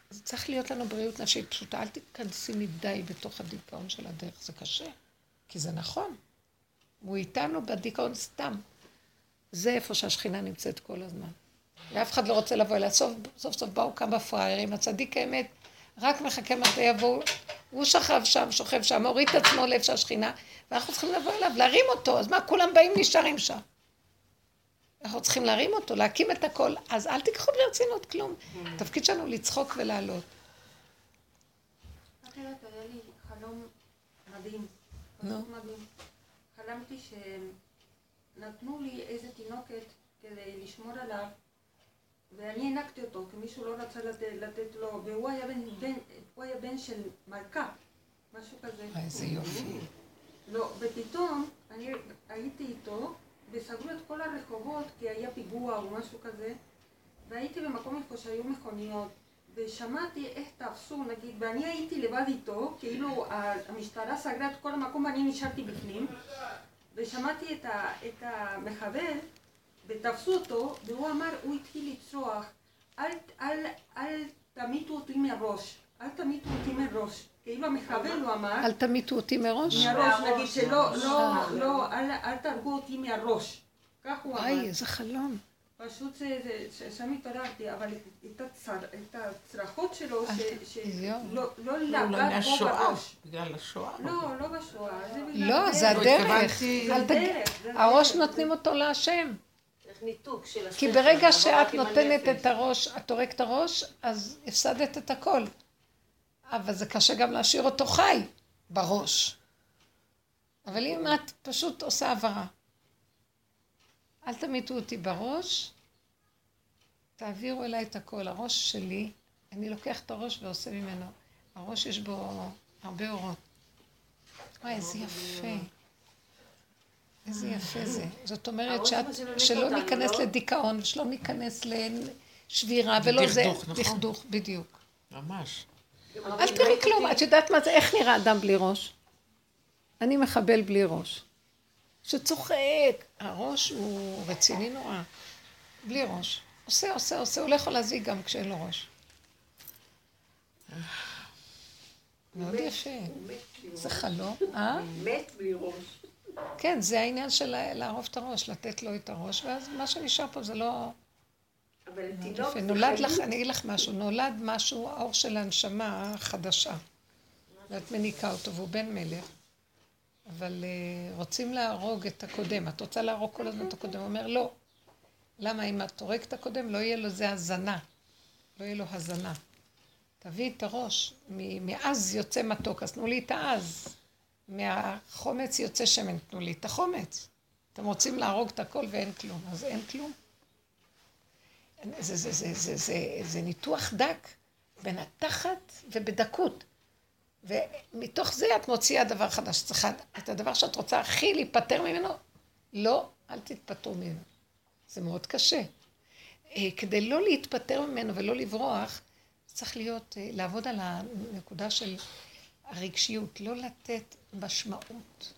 זה צריך להיות לנו בריאות נשית פשוטה, אל תיכנסי מדי בתוך הדיכאון של הדרך, זה קשה, כי זה נכון. הוא איתנו בדיכאון סתם. זה איפה שהשכינה נמצאת כל הזמן. ואף אחד לא רוצה לבוא אליה. סוף סוף, סוף באו כמה פראיירים, הצדיק האמת רק מחכה מתי יבואו. הוא שכב שם, שוכב שם, הוריד את עצמו לאיפה שהשכינה, ואנחנו צריכים לבוא אליו, להרים אותו. אז מה, כולם באים נשארים שם. אנחנו צריכים להרים אותו, להקים את הכל. אז אל תיקחו ברצינות כלום. התפקיד שלנו לצחוק ולעלות. היה לי חלום מדהים, נו. חלמתי שנתנו לי איזה תינוקת כדי לשמור עליו, ואני הענקתי אותו, כי מישהו לא רצה לתת, לתת לו, והוא היה בן, בן, הוא היה בן של מלכה, משהו כזה. איזה יופי. לא, ופתאום אני הייתי איתו, וסגרו את כל הרחובות כי היה פיגוע או משהו כזה, והייתי במקום איפה שהיו מכוניות, ושמעתי איך תפסו, נגיד, ואני הייתי לבד איתו, כאילו המשטרה סגרה את כל המקום ואני נשארתי בפנים, ושמעתי את, ה, את המחבל, ותפסו אותו, והוא אמר, הוא התחיל לצרוח, אל, אל, אל תמיתו אותי מהראש, אל תמיתו אותי מהראש. כאילו המחבל, הוא אמר, אל תמיתו אותי מראש. מהראש, נגיד שלא, לא, לא, אל, אל תהרגו אותי מהראש. כך הוא אמר. וואי, איזה חלום. פשוט זה, זה, ש- שם התעוררתי, אבל את, את, הצר, את הצרחות שלו. שלא לא אולי לגעת בו מהשואה, בראש. בגלל השואה. לא, לא בשואה, זה בגלל... לא, זה לא, הדרך. התכוונתי- אל תגיד, הדרך, זה הראש. נותנים אותו להשם. כי ברגע שאת נותנת. את הראש, את הורגת את הראש, אז הפסדת את הכל. אבל זה קשה גם להשאיר אותו חי בראש. אבל אם את פשוט עושה הבהרה, אל תמיתו אותי בראש, תעבירו אליי את הכל. הראש שלי, אני לוקח את הראש ועושה ממנו. הראש יש בו הרבה אורות. וואי, איזה יפה. איזה יפה זה. זאת אומרת שאת, שלא ניכנס לא? לדיכאון, ושלא ניכנס לשבירה, ולא זה... דכדוך, נכון. דכדוך, בדיוק. ממש. אל תראי כלום, את יודעת מה זה, איך נראה אדם בלי ראש? אני מחבל בלי ראש. שצוחק, הראש הוא רציני נורא. בלי ראש. עושה, עושה, עושה, הוא לא יכול להזיק גם כשאין לו ראש. מאוד יפה. זה חלום, אה? מת בלי ראש. כן, זה העניין של לערוף את הראש, לתת לו את הראש, ואז מה שנשאר פה זה לא... אבל תינוק נולד לך. אני אגיד לך משהו, נולד משהו, האור של הנשמה החדשה. ואת מניקה אותו, והוא בן מלך. אבל uh, רוצים להרוג את הקודם. את רוצה להרוג כל הזמן את הקודם? הוא אומר, לא. למה אם את הורגת את הקודם, לא יהיה לו זה הזנה. לא יהיה לו הזנה. תביאי את הראש. מעז יוצא מתוק, אז תנו לי את העז. מהחומץ יוצא שמן, תנו לי את החומץ. אתם רוצים להרוג את הכל ואין כלום, אז אין כלום. זה, זה, זה, זה, זה, זה ניתוח דק, בנתחת ובדקות. ומתוך זה את מוציאה דבר חדש. צריכה את הדבר שאת רוצה הכי להיפטר ממנו, לא, אל תתפטרו ממנו. זה מאוד קשה. אה, כדי לא להתפטר ממנו ולא לברוח, צריך להיות, אה, לעבוד על הנקודה של הרגשיות, לא לתת משמעות.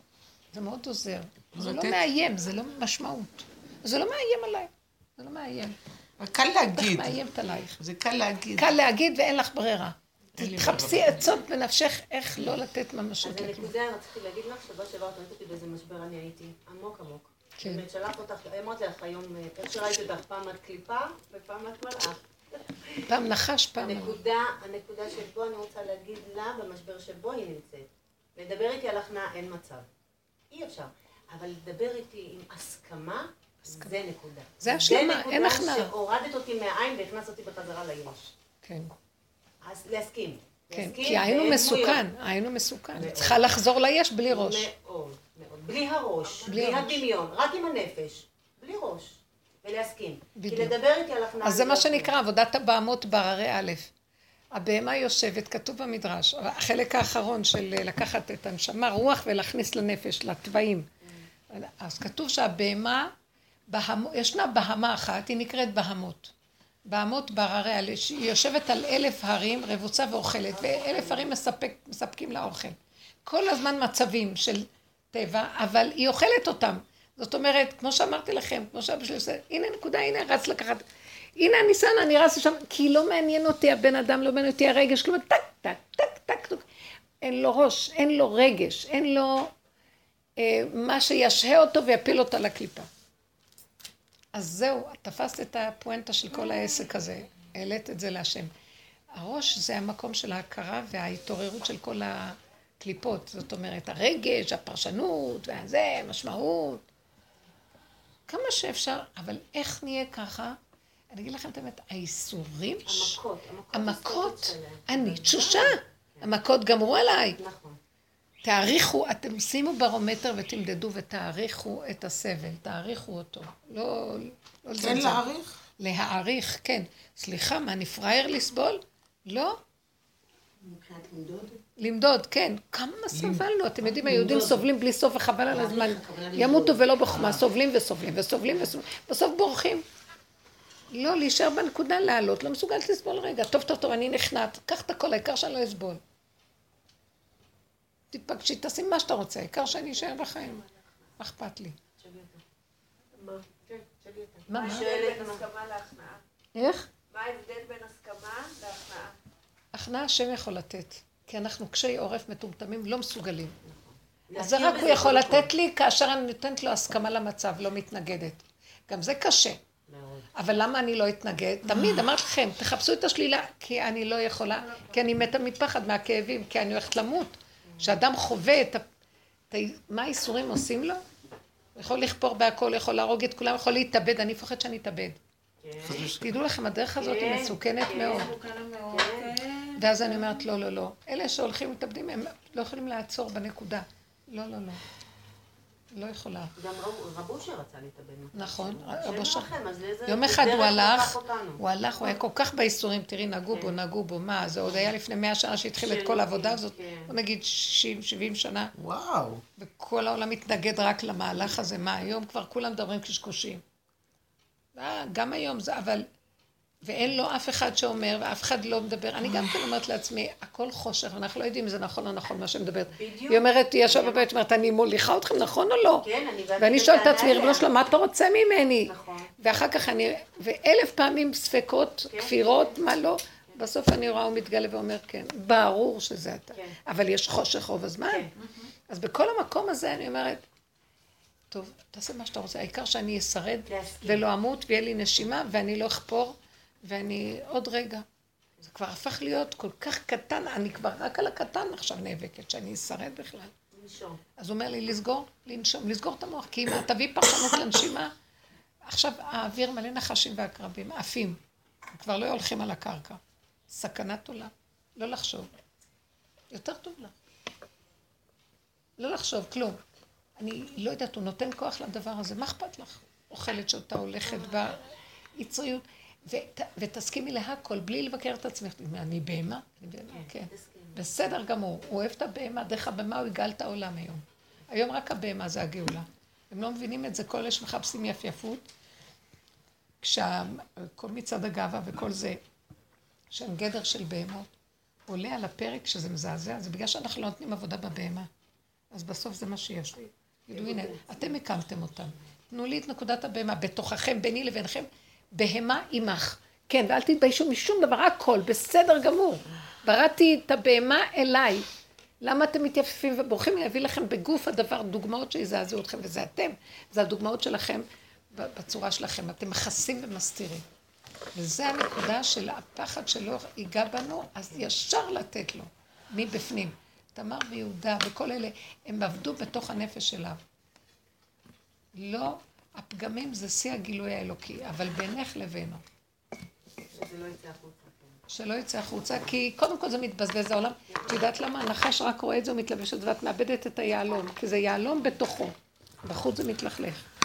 זה מאוד עוזר. זה לא מאיים, זה לא משמעות. זה לא מאיים עליי, זה לא מאיים. קל איך להגיד. מאיימת עלייך. זה קל להגיד. קל להגיד ואין לך ברירה. תחפשי. עצות בנפשך איך לא לתת אז ממשות לכלום. הנקודה, רציתי להגיד לך, שבוע שעבר את ראית אותי באיזה משבר אני הייתי, עמוק עמוק. כן. באמת, שלח אותך, אמרתי לך היום, אה, איך שראיתי אותך, פעם את קליפה ופעם את מלאך. פעם נחש, פעם... הנקודה, הנקודה שבו אני רוצה להגיד לה, במשבר שבו היא נמצאת, לדבר איתי על הכנעה אין מצב. אי אפשר. אבל לדבר איתי עם הסכמה, זה נקודה. זה השלמה, אין הכנעה. זה נקודה שהורדת אותי מהעין והכנסת אותי בחזרה ליש. כן. אז להסכים. כן, כי היינו מסוכן. היינו מסוכן. צריכה לחזור ליש בלי ראש. מאוד, מאוד. בלי הראש, בלי. הדמיון, רק עם הנפש. בלי ראש. ולהסכים. כי בדיוק. לדבר איתי על הכנעה... אז זה מה לא. שנקרא עבודת הבהמות בהררי א'. הבהמה יושבת, כתוב במדרש, החלק האחרון של אה, לקחת את הנשמה, רוח ולהכניס לנפש, לתוואים. אז כתוב שהבהמה, בהמו, ישנה בהמה אחת, היא נקראת בהמות. בהמות בהררי א', היא יושבת על אלף הרים, רבוצה ואוכלת, ואלף הרים מספק, מספקים לה אוכל. כל הזמן מצבים של טבע, אבל היא אוכלת אותם. זאת אומרת, כמו שאמרתי לכם, כמו שאבא שלי עושה, הנה נקודה, הנה רץ לקחת, הנה הניסיון, אני רץ לשם, כי לא מעניין אותי הבן אדם, לא מעניין אותי הרגש, כלומר, טק, טק, טק, טק, טק. אין לו ראש, אין לו רגש, אין לו אה, מה שישהה אותו ויפיל אותו לקליפה. אז זהו, תפסת את הפואנטה של כל העסק הזה, העלית את זה להשם. הראש זה המקום של ההכרה וההתעוררות של כל הקליפות, זאת אומרת, הרגש, הפרשנות, והזה, משמעות. כמה שאפשר, אבל איך נהיה ככה? אני אגיד לכם את האמת, האיסורים, המכות, המכות. המכות. אני תשושה, המכות גמרו עליי. נכון. תעריכו, אתם שימו ברומטר ותמדדו ותעריכו את הסבל, תעריכו אותו. לא, לא כן. להעריך? להעריך, כן. סליחה, מה, אני פראייר לסבול? לא. למדוד? למדוד, כן. כמה סבלנו, אתם יודעים, היהודים סובלים בלי סוף וחבל על הזמן. ימותו ולא בחוכמה, סובלים וסובלים וסובלים וסובלים, בסוף בורחים. לא, להישאר בנקודה, לעלות, לא מסוגלת לסבול רגע. טוב, טוב, טוב, אני נכנעת, קח את הכל, העיקר שאני לא אסבול. תיפגשי, תשים מה שאתה רוצה, העיקר שאני אשאר בחיים. מה אכפת לי? מה? כן, תשאלי אותה. מה? ההבדל בין הסכמה להכנעה? איך? מה ההבדל בין הסכמה להכנעה? הכנעה השם יכול לתת, כי אנחנו קשי עורף מטומטמים, לא מסוגלים. אז זה רק הוא יכול. לתת לי כאשר אני נותנת לו הסכמה למצב, לא מתנגדת. גם זה קשה. אבל למה אני לא אתנגד? תמיד אמרתי לכם, תחפשו את השלילה, כי אני לא יכולה, כי אני מתה מפחד מהכאבים, כי אני הולכת למות. כשאדם חווה את ה... את ה... מה האיסורים עושים לו? הוא יכול לכפור בהכל, יכול להרוג את כולם, יכול להתאבד, אני מפחד שאני אתאבד. תדעו לכם, הדרך הזאת היא כן, מסוכנת כן. מאוד. מסוכן מאוד, כן. ואז אני אומרת, לא, לא, לא. אלה שהולכים מתאבדים, הם לא יכולים לעצור בנקודה. לא, לא, לא. לא יכולה. גם רב- אושר רצה להתאבד. נכון, רב אושר. יום אחד הוא הלך? הוא הלך, הוא היה כל כך בייסורים, תראי, נגעו בו, נגעו בו, מה, זה עוד היה לפני מאה שנה שהתחיל את כל העבודה הזאת, כן. בוא נגיד 60, 70 שנה, וואו. וכל העולם מתנגד רק למהלך הזה, מה, היום כבר כולם מדברים קשקושים. אה, גם היום זה, אבל, ואין לו אף אחד שאומר, ואף אחד לא מדבר, אני גם כן אומרת לעצמי, הכל חושך, אנחנו לא יודעים אם זה נכון או נכון מה שמדברת. בדיוק. היא אומרת, היא ישבה בבית, אומרת, אני מוליכה אתכם, נכון או לא? כן, אני באתי ואני שואלת את עצמי, ריבונו אליה. שלום, מה אתה רוצה ממני? נכון. ואחר כך אני, ואלף פעמים ספקות, כן. כפירות, מה לא, בסוף אני רואה הוא מתגלה ואומר כן, ברור שזה אתה. כן. אבל יש חושך רוב הזמן. כן. אז בכל המקום הזה אני אומרת, טוב, תעשה מה שאתה רוצה, העיקר שאני אשרד. ולא אמות ויהיה לי נשימה ואני לא אחפור ואני עוד רגע. זה כבר הפך להיות כל כך קטן, אני כבר רק על הקטן עכשיו נאבקת, שאני אשרד בכלל. לנשום. אז הוא אומר לי לסגור, לנשום, לסגור את המוח, כי אם תביא פרשנות לנשימה, עכשיו האוויר מלא נחשים ועקרבים, עפים, הם כבר לא הולכים על הקרקע. סכנת עולם, לא לחשוב. יותר טוב לך. לא לחשוב, כלום. אני לא יודעת, הוא נותן כוח לדבר הזה, מה אכפת לך? אוכלת, שותה, הולכת ביצריות, ות, ותסכימי להכל, בלי לבקר את עצמך. אני בהמה? אני בהמה, כן. בסדר גמור, הוא אוהב את הבהמה, דרך הבהמה הוא יגאל את העולם היום. היום רק הבהמה זה הגאולה. הם לא מבינים את זה, כל אלה שמחפשים יפייפות, כשכל מצעד הגאווה וכל זה, שהם גדר של בהמות, עולה על הפרק שזה מזעזע, זה בגלל שאנחנו לא נותנים עבודה בבהמה. אז בסוף זה מה שיש לי. תגידו, הנה, אתם הקמתם אותם. תנו לי את נקודת הבהמה, בתוככם, ביני לבינכם, בהמה עמך. כן, ואל תתביישו משום דבר, הכל, בסדר גמור. בראתי את הבהמה אליי. למה אתם מתייפפים ובורחים להביא לכם בגוף הדבר דוגמאות שיזעזעו אתכם, וזה אתם, זה הדוגמאות שלכם בצורה שלכם. אתם מכסים ומסתירים. וזה הנקודה של הפחד שלא ייגע בנו, אז ישר לתת לו, מבפנים. תמר ויהודה וכל אלה, הם עבדו בתוך הנפש שלה. לא, הפגמים זה שיא הגילוי האלוקי, אבל בינך לבינו. לא. כן. שלא יצא החוצה, כי קודם כל זה מתבזבז העולם. את יודעת למה? הנחש רק רואה את זה ומתלבש את זה, ואת מאבדת את היהלום, כי זה יהלום בתוכו. בחוץ זה מתלכלך.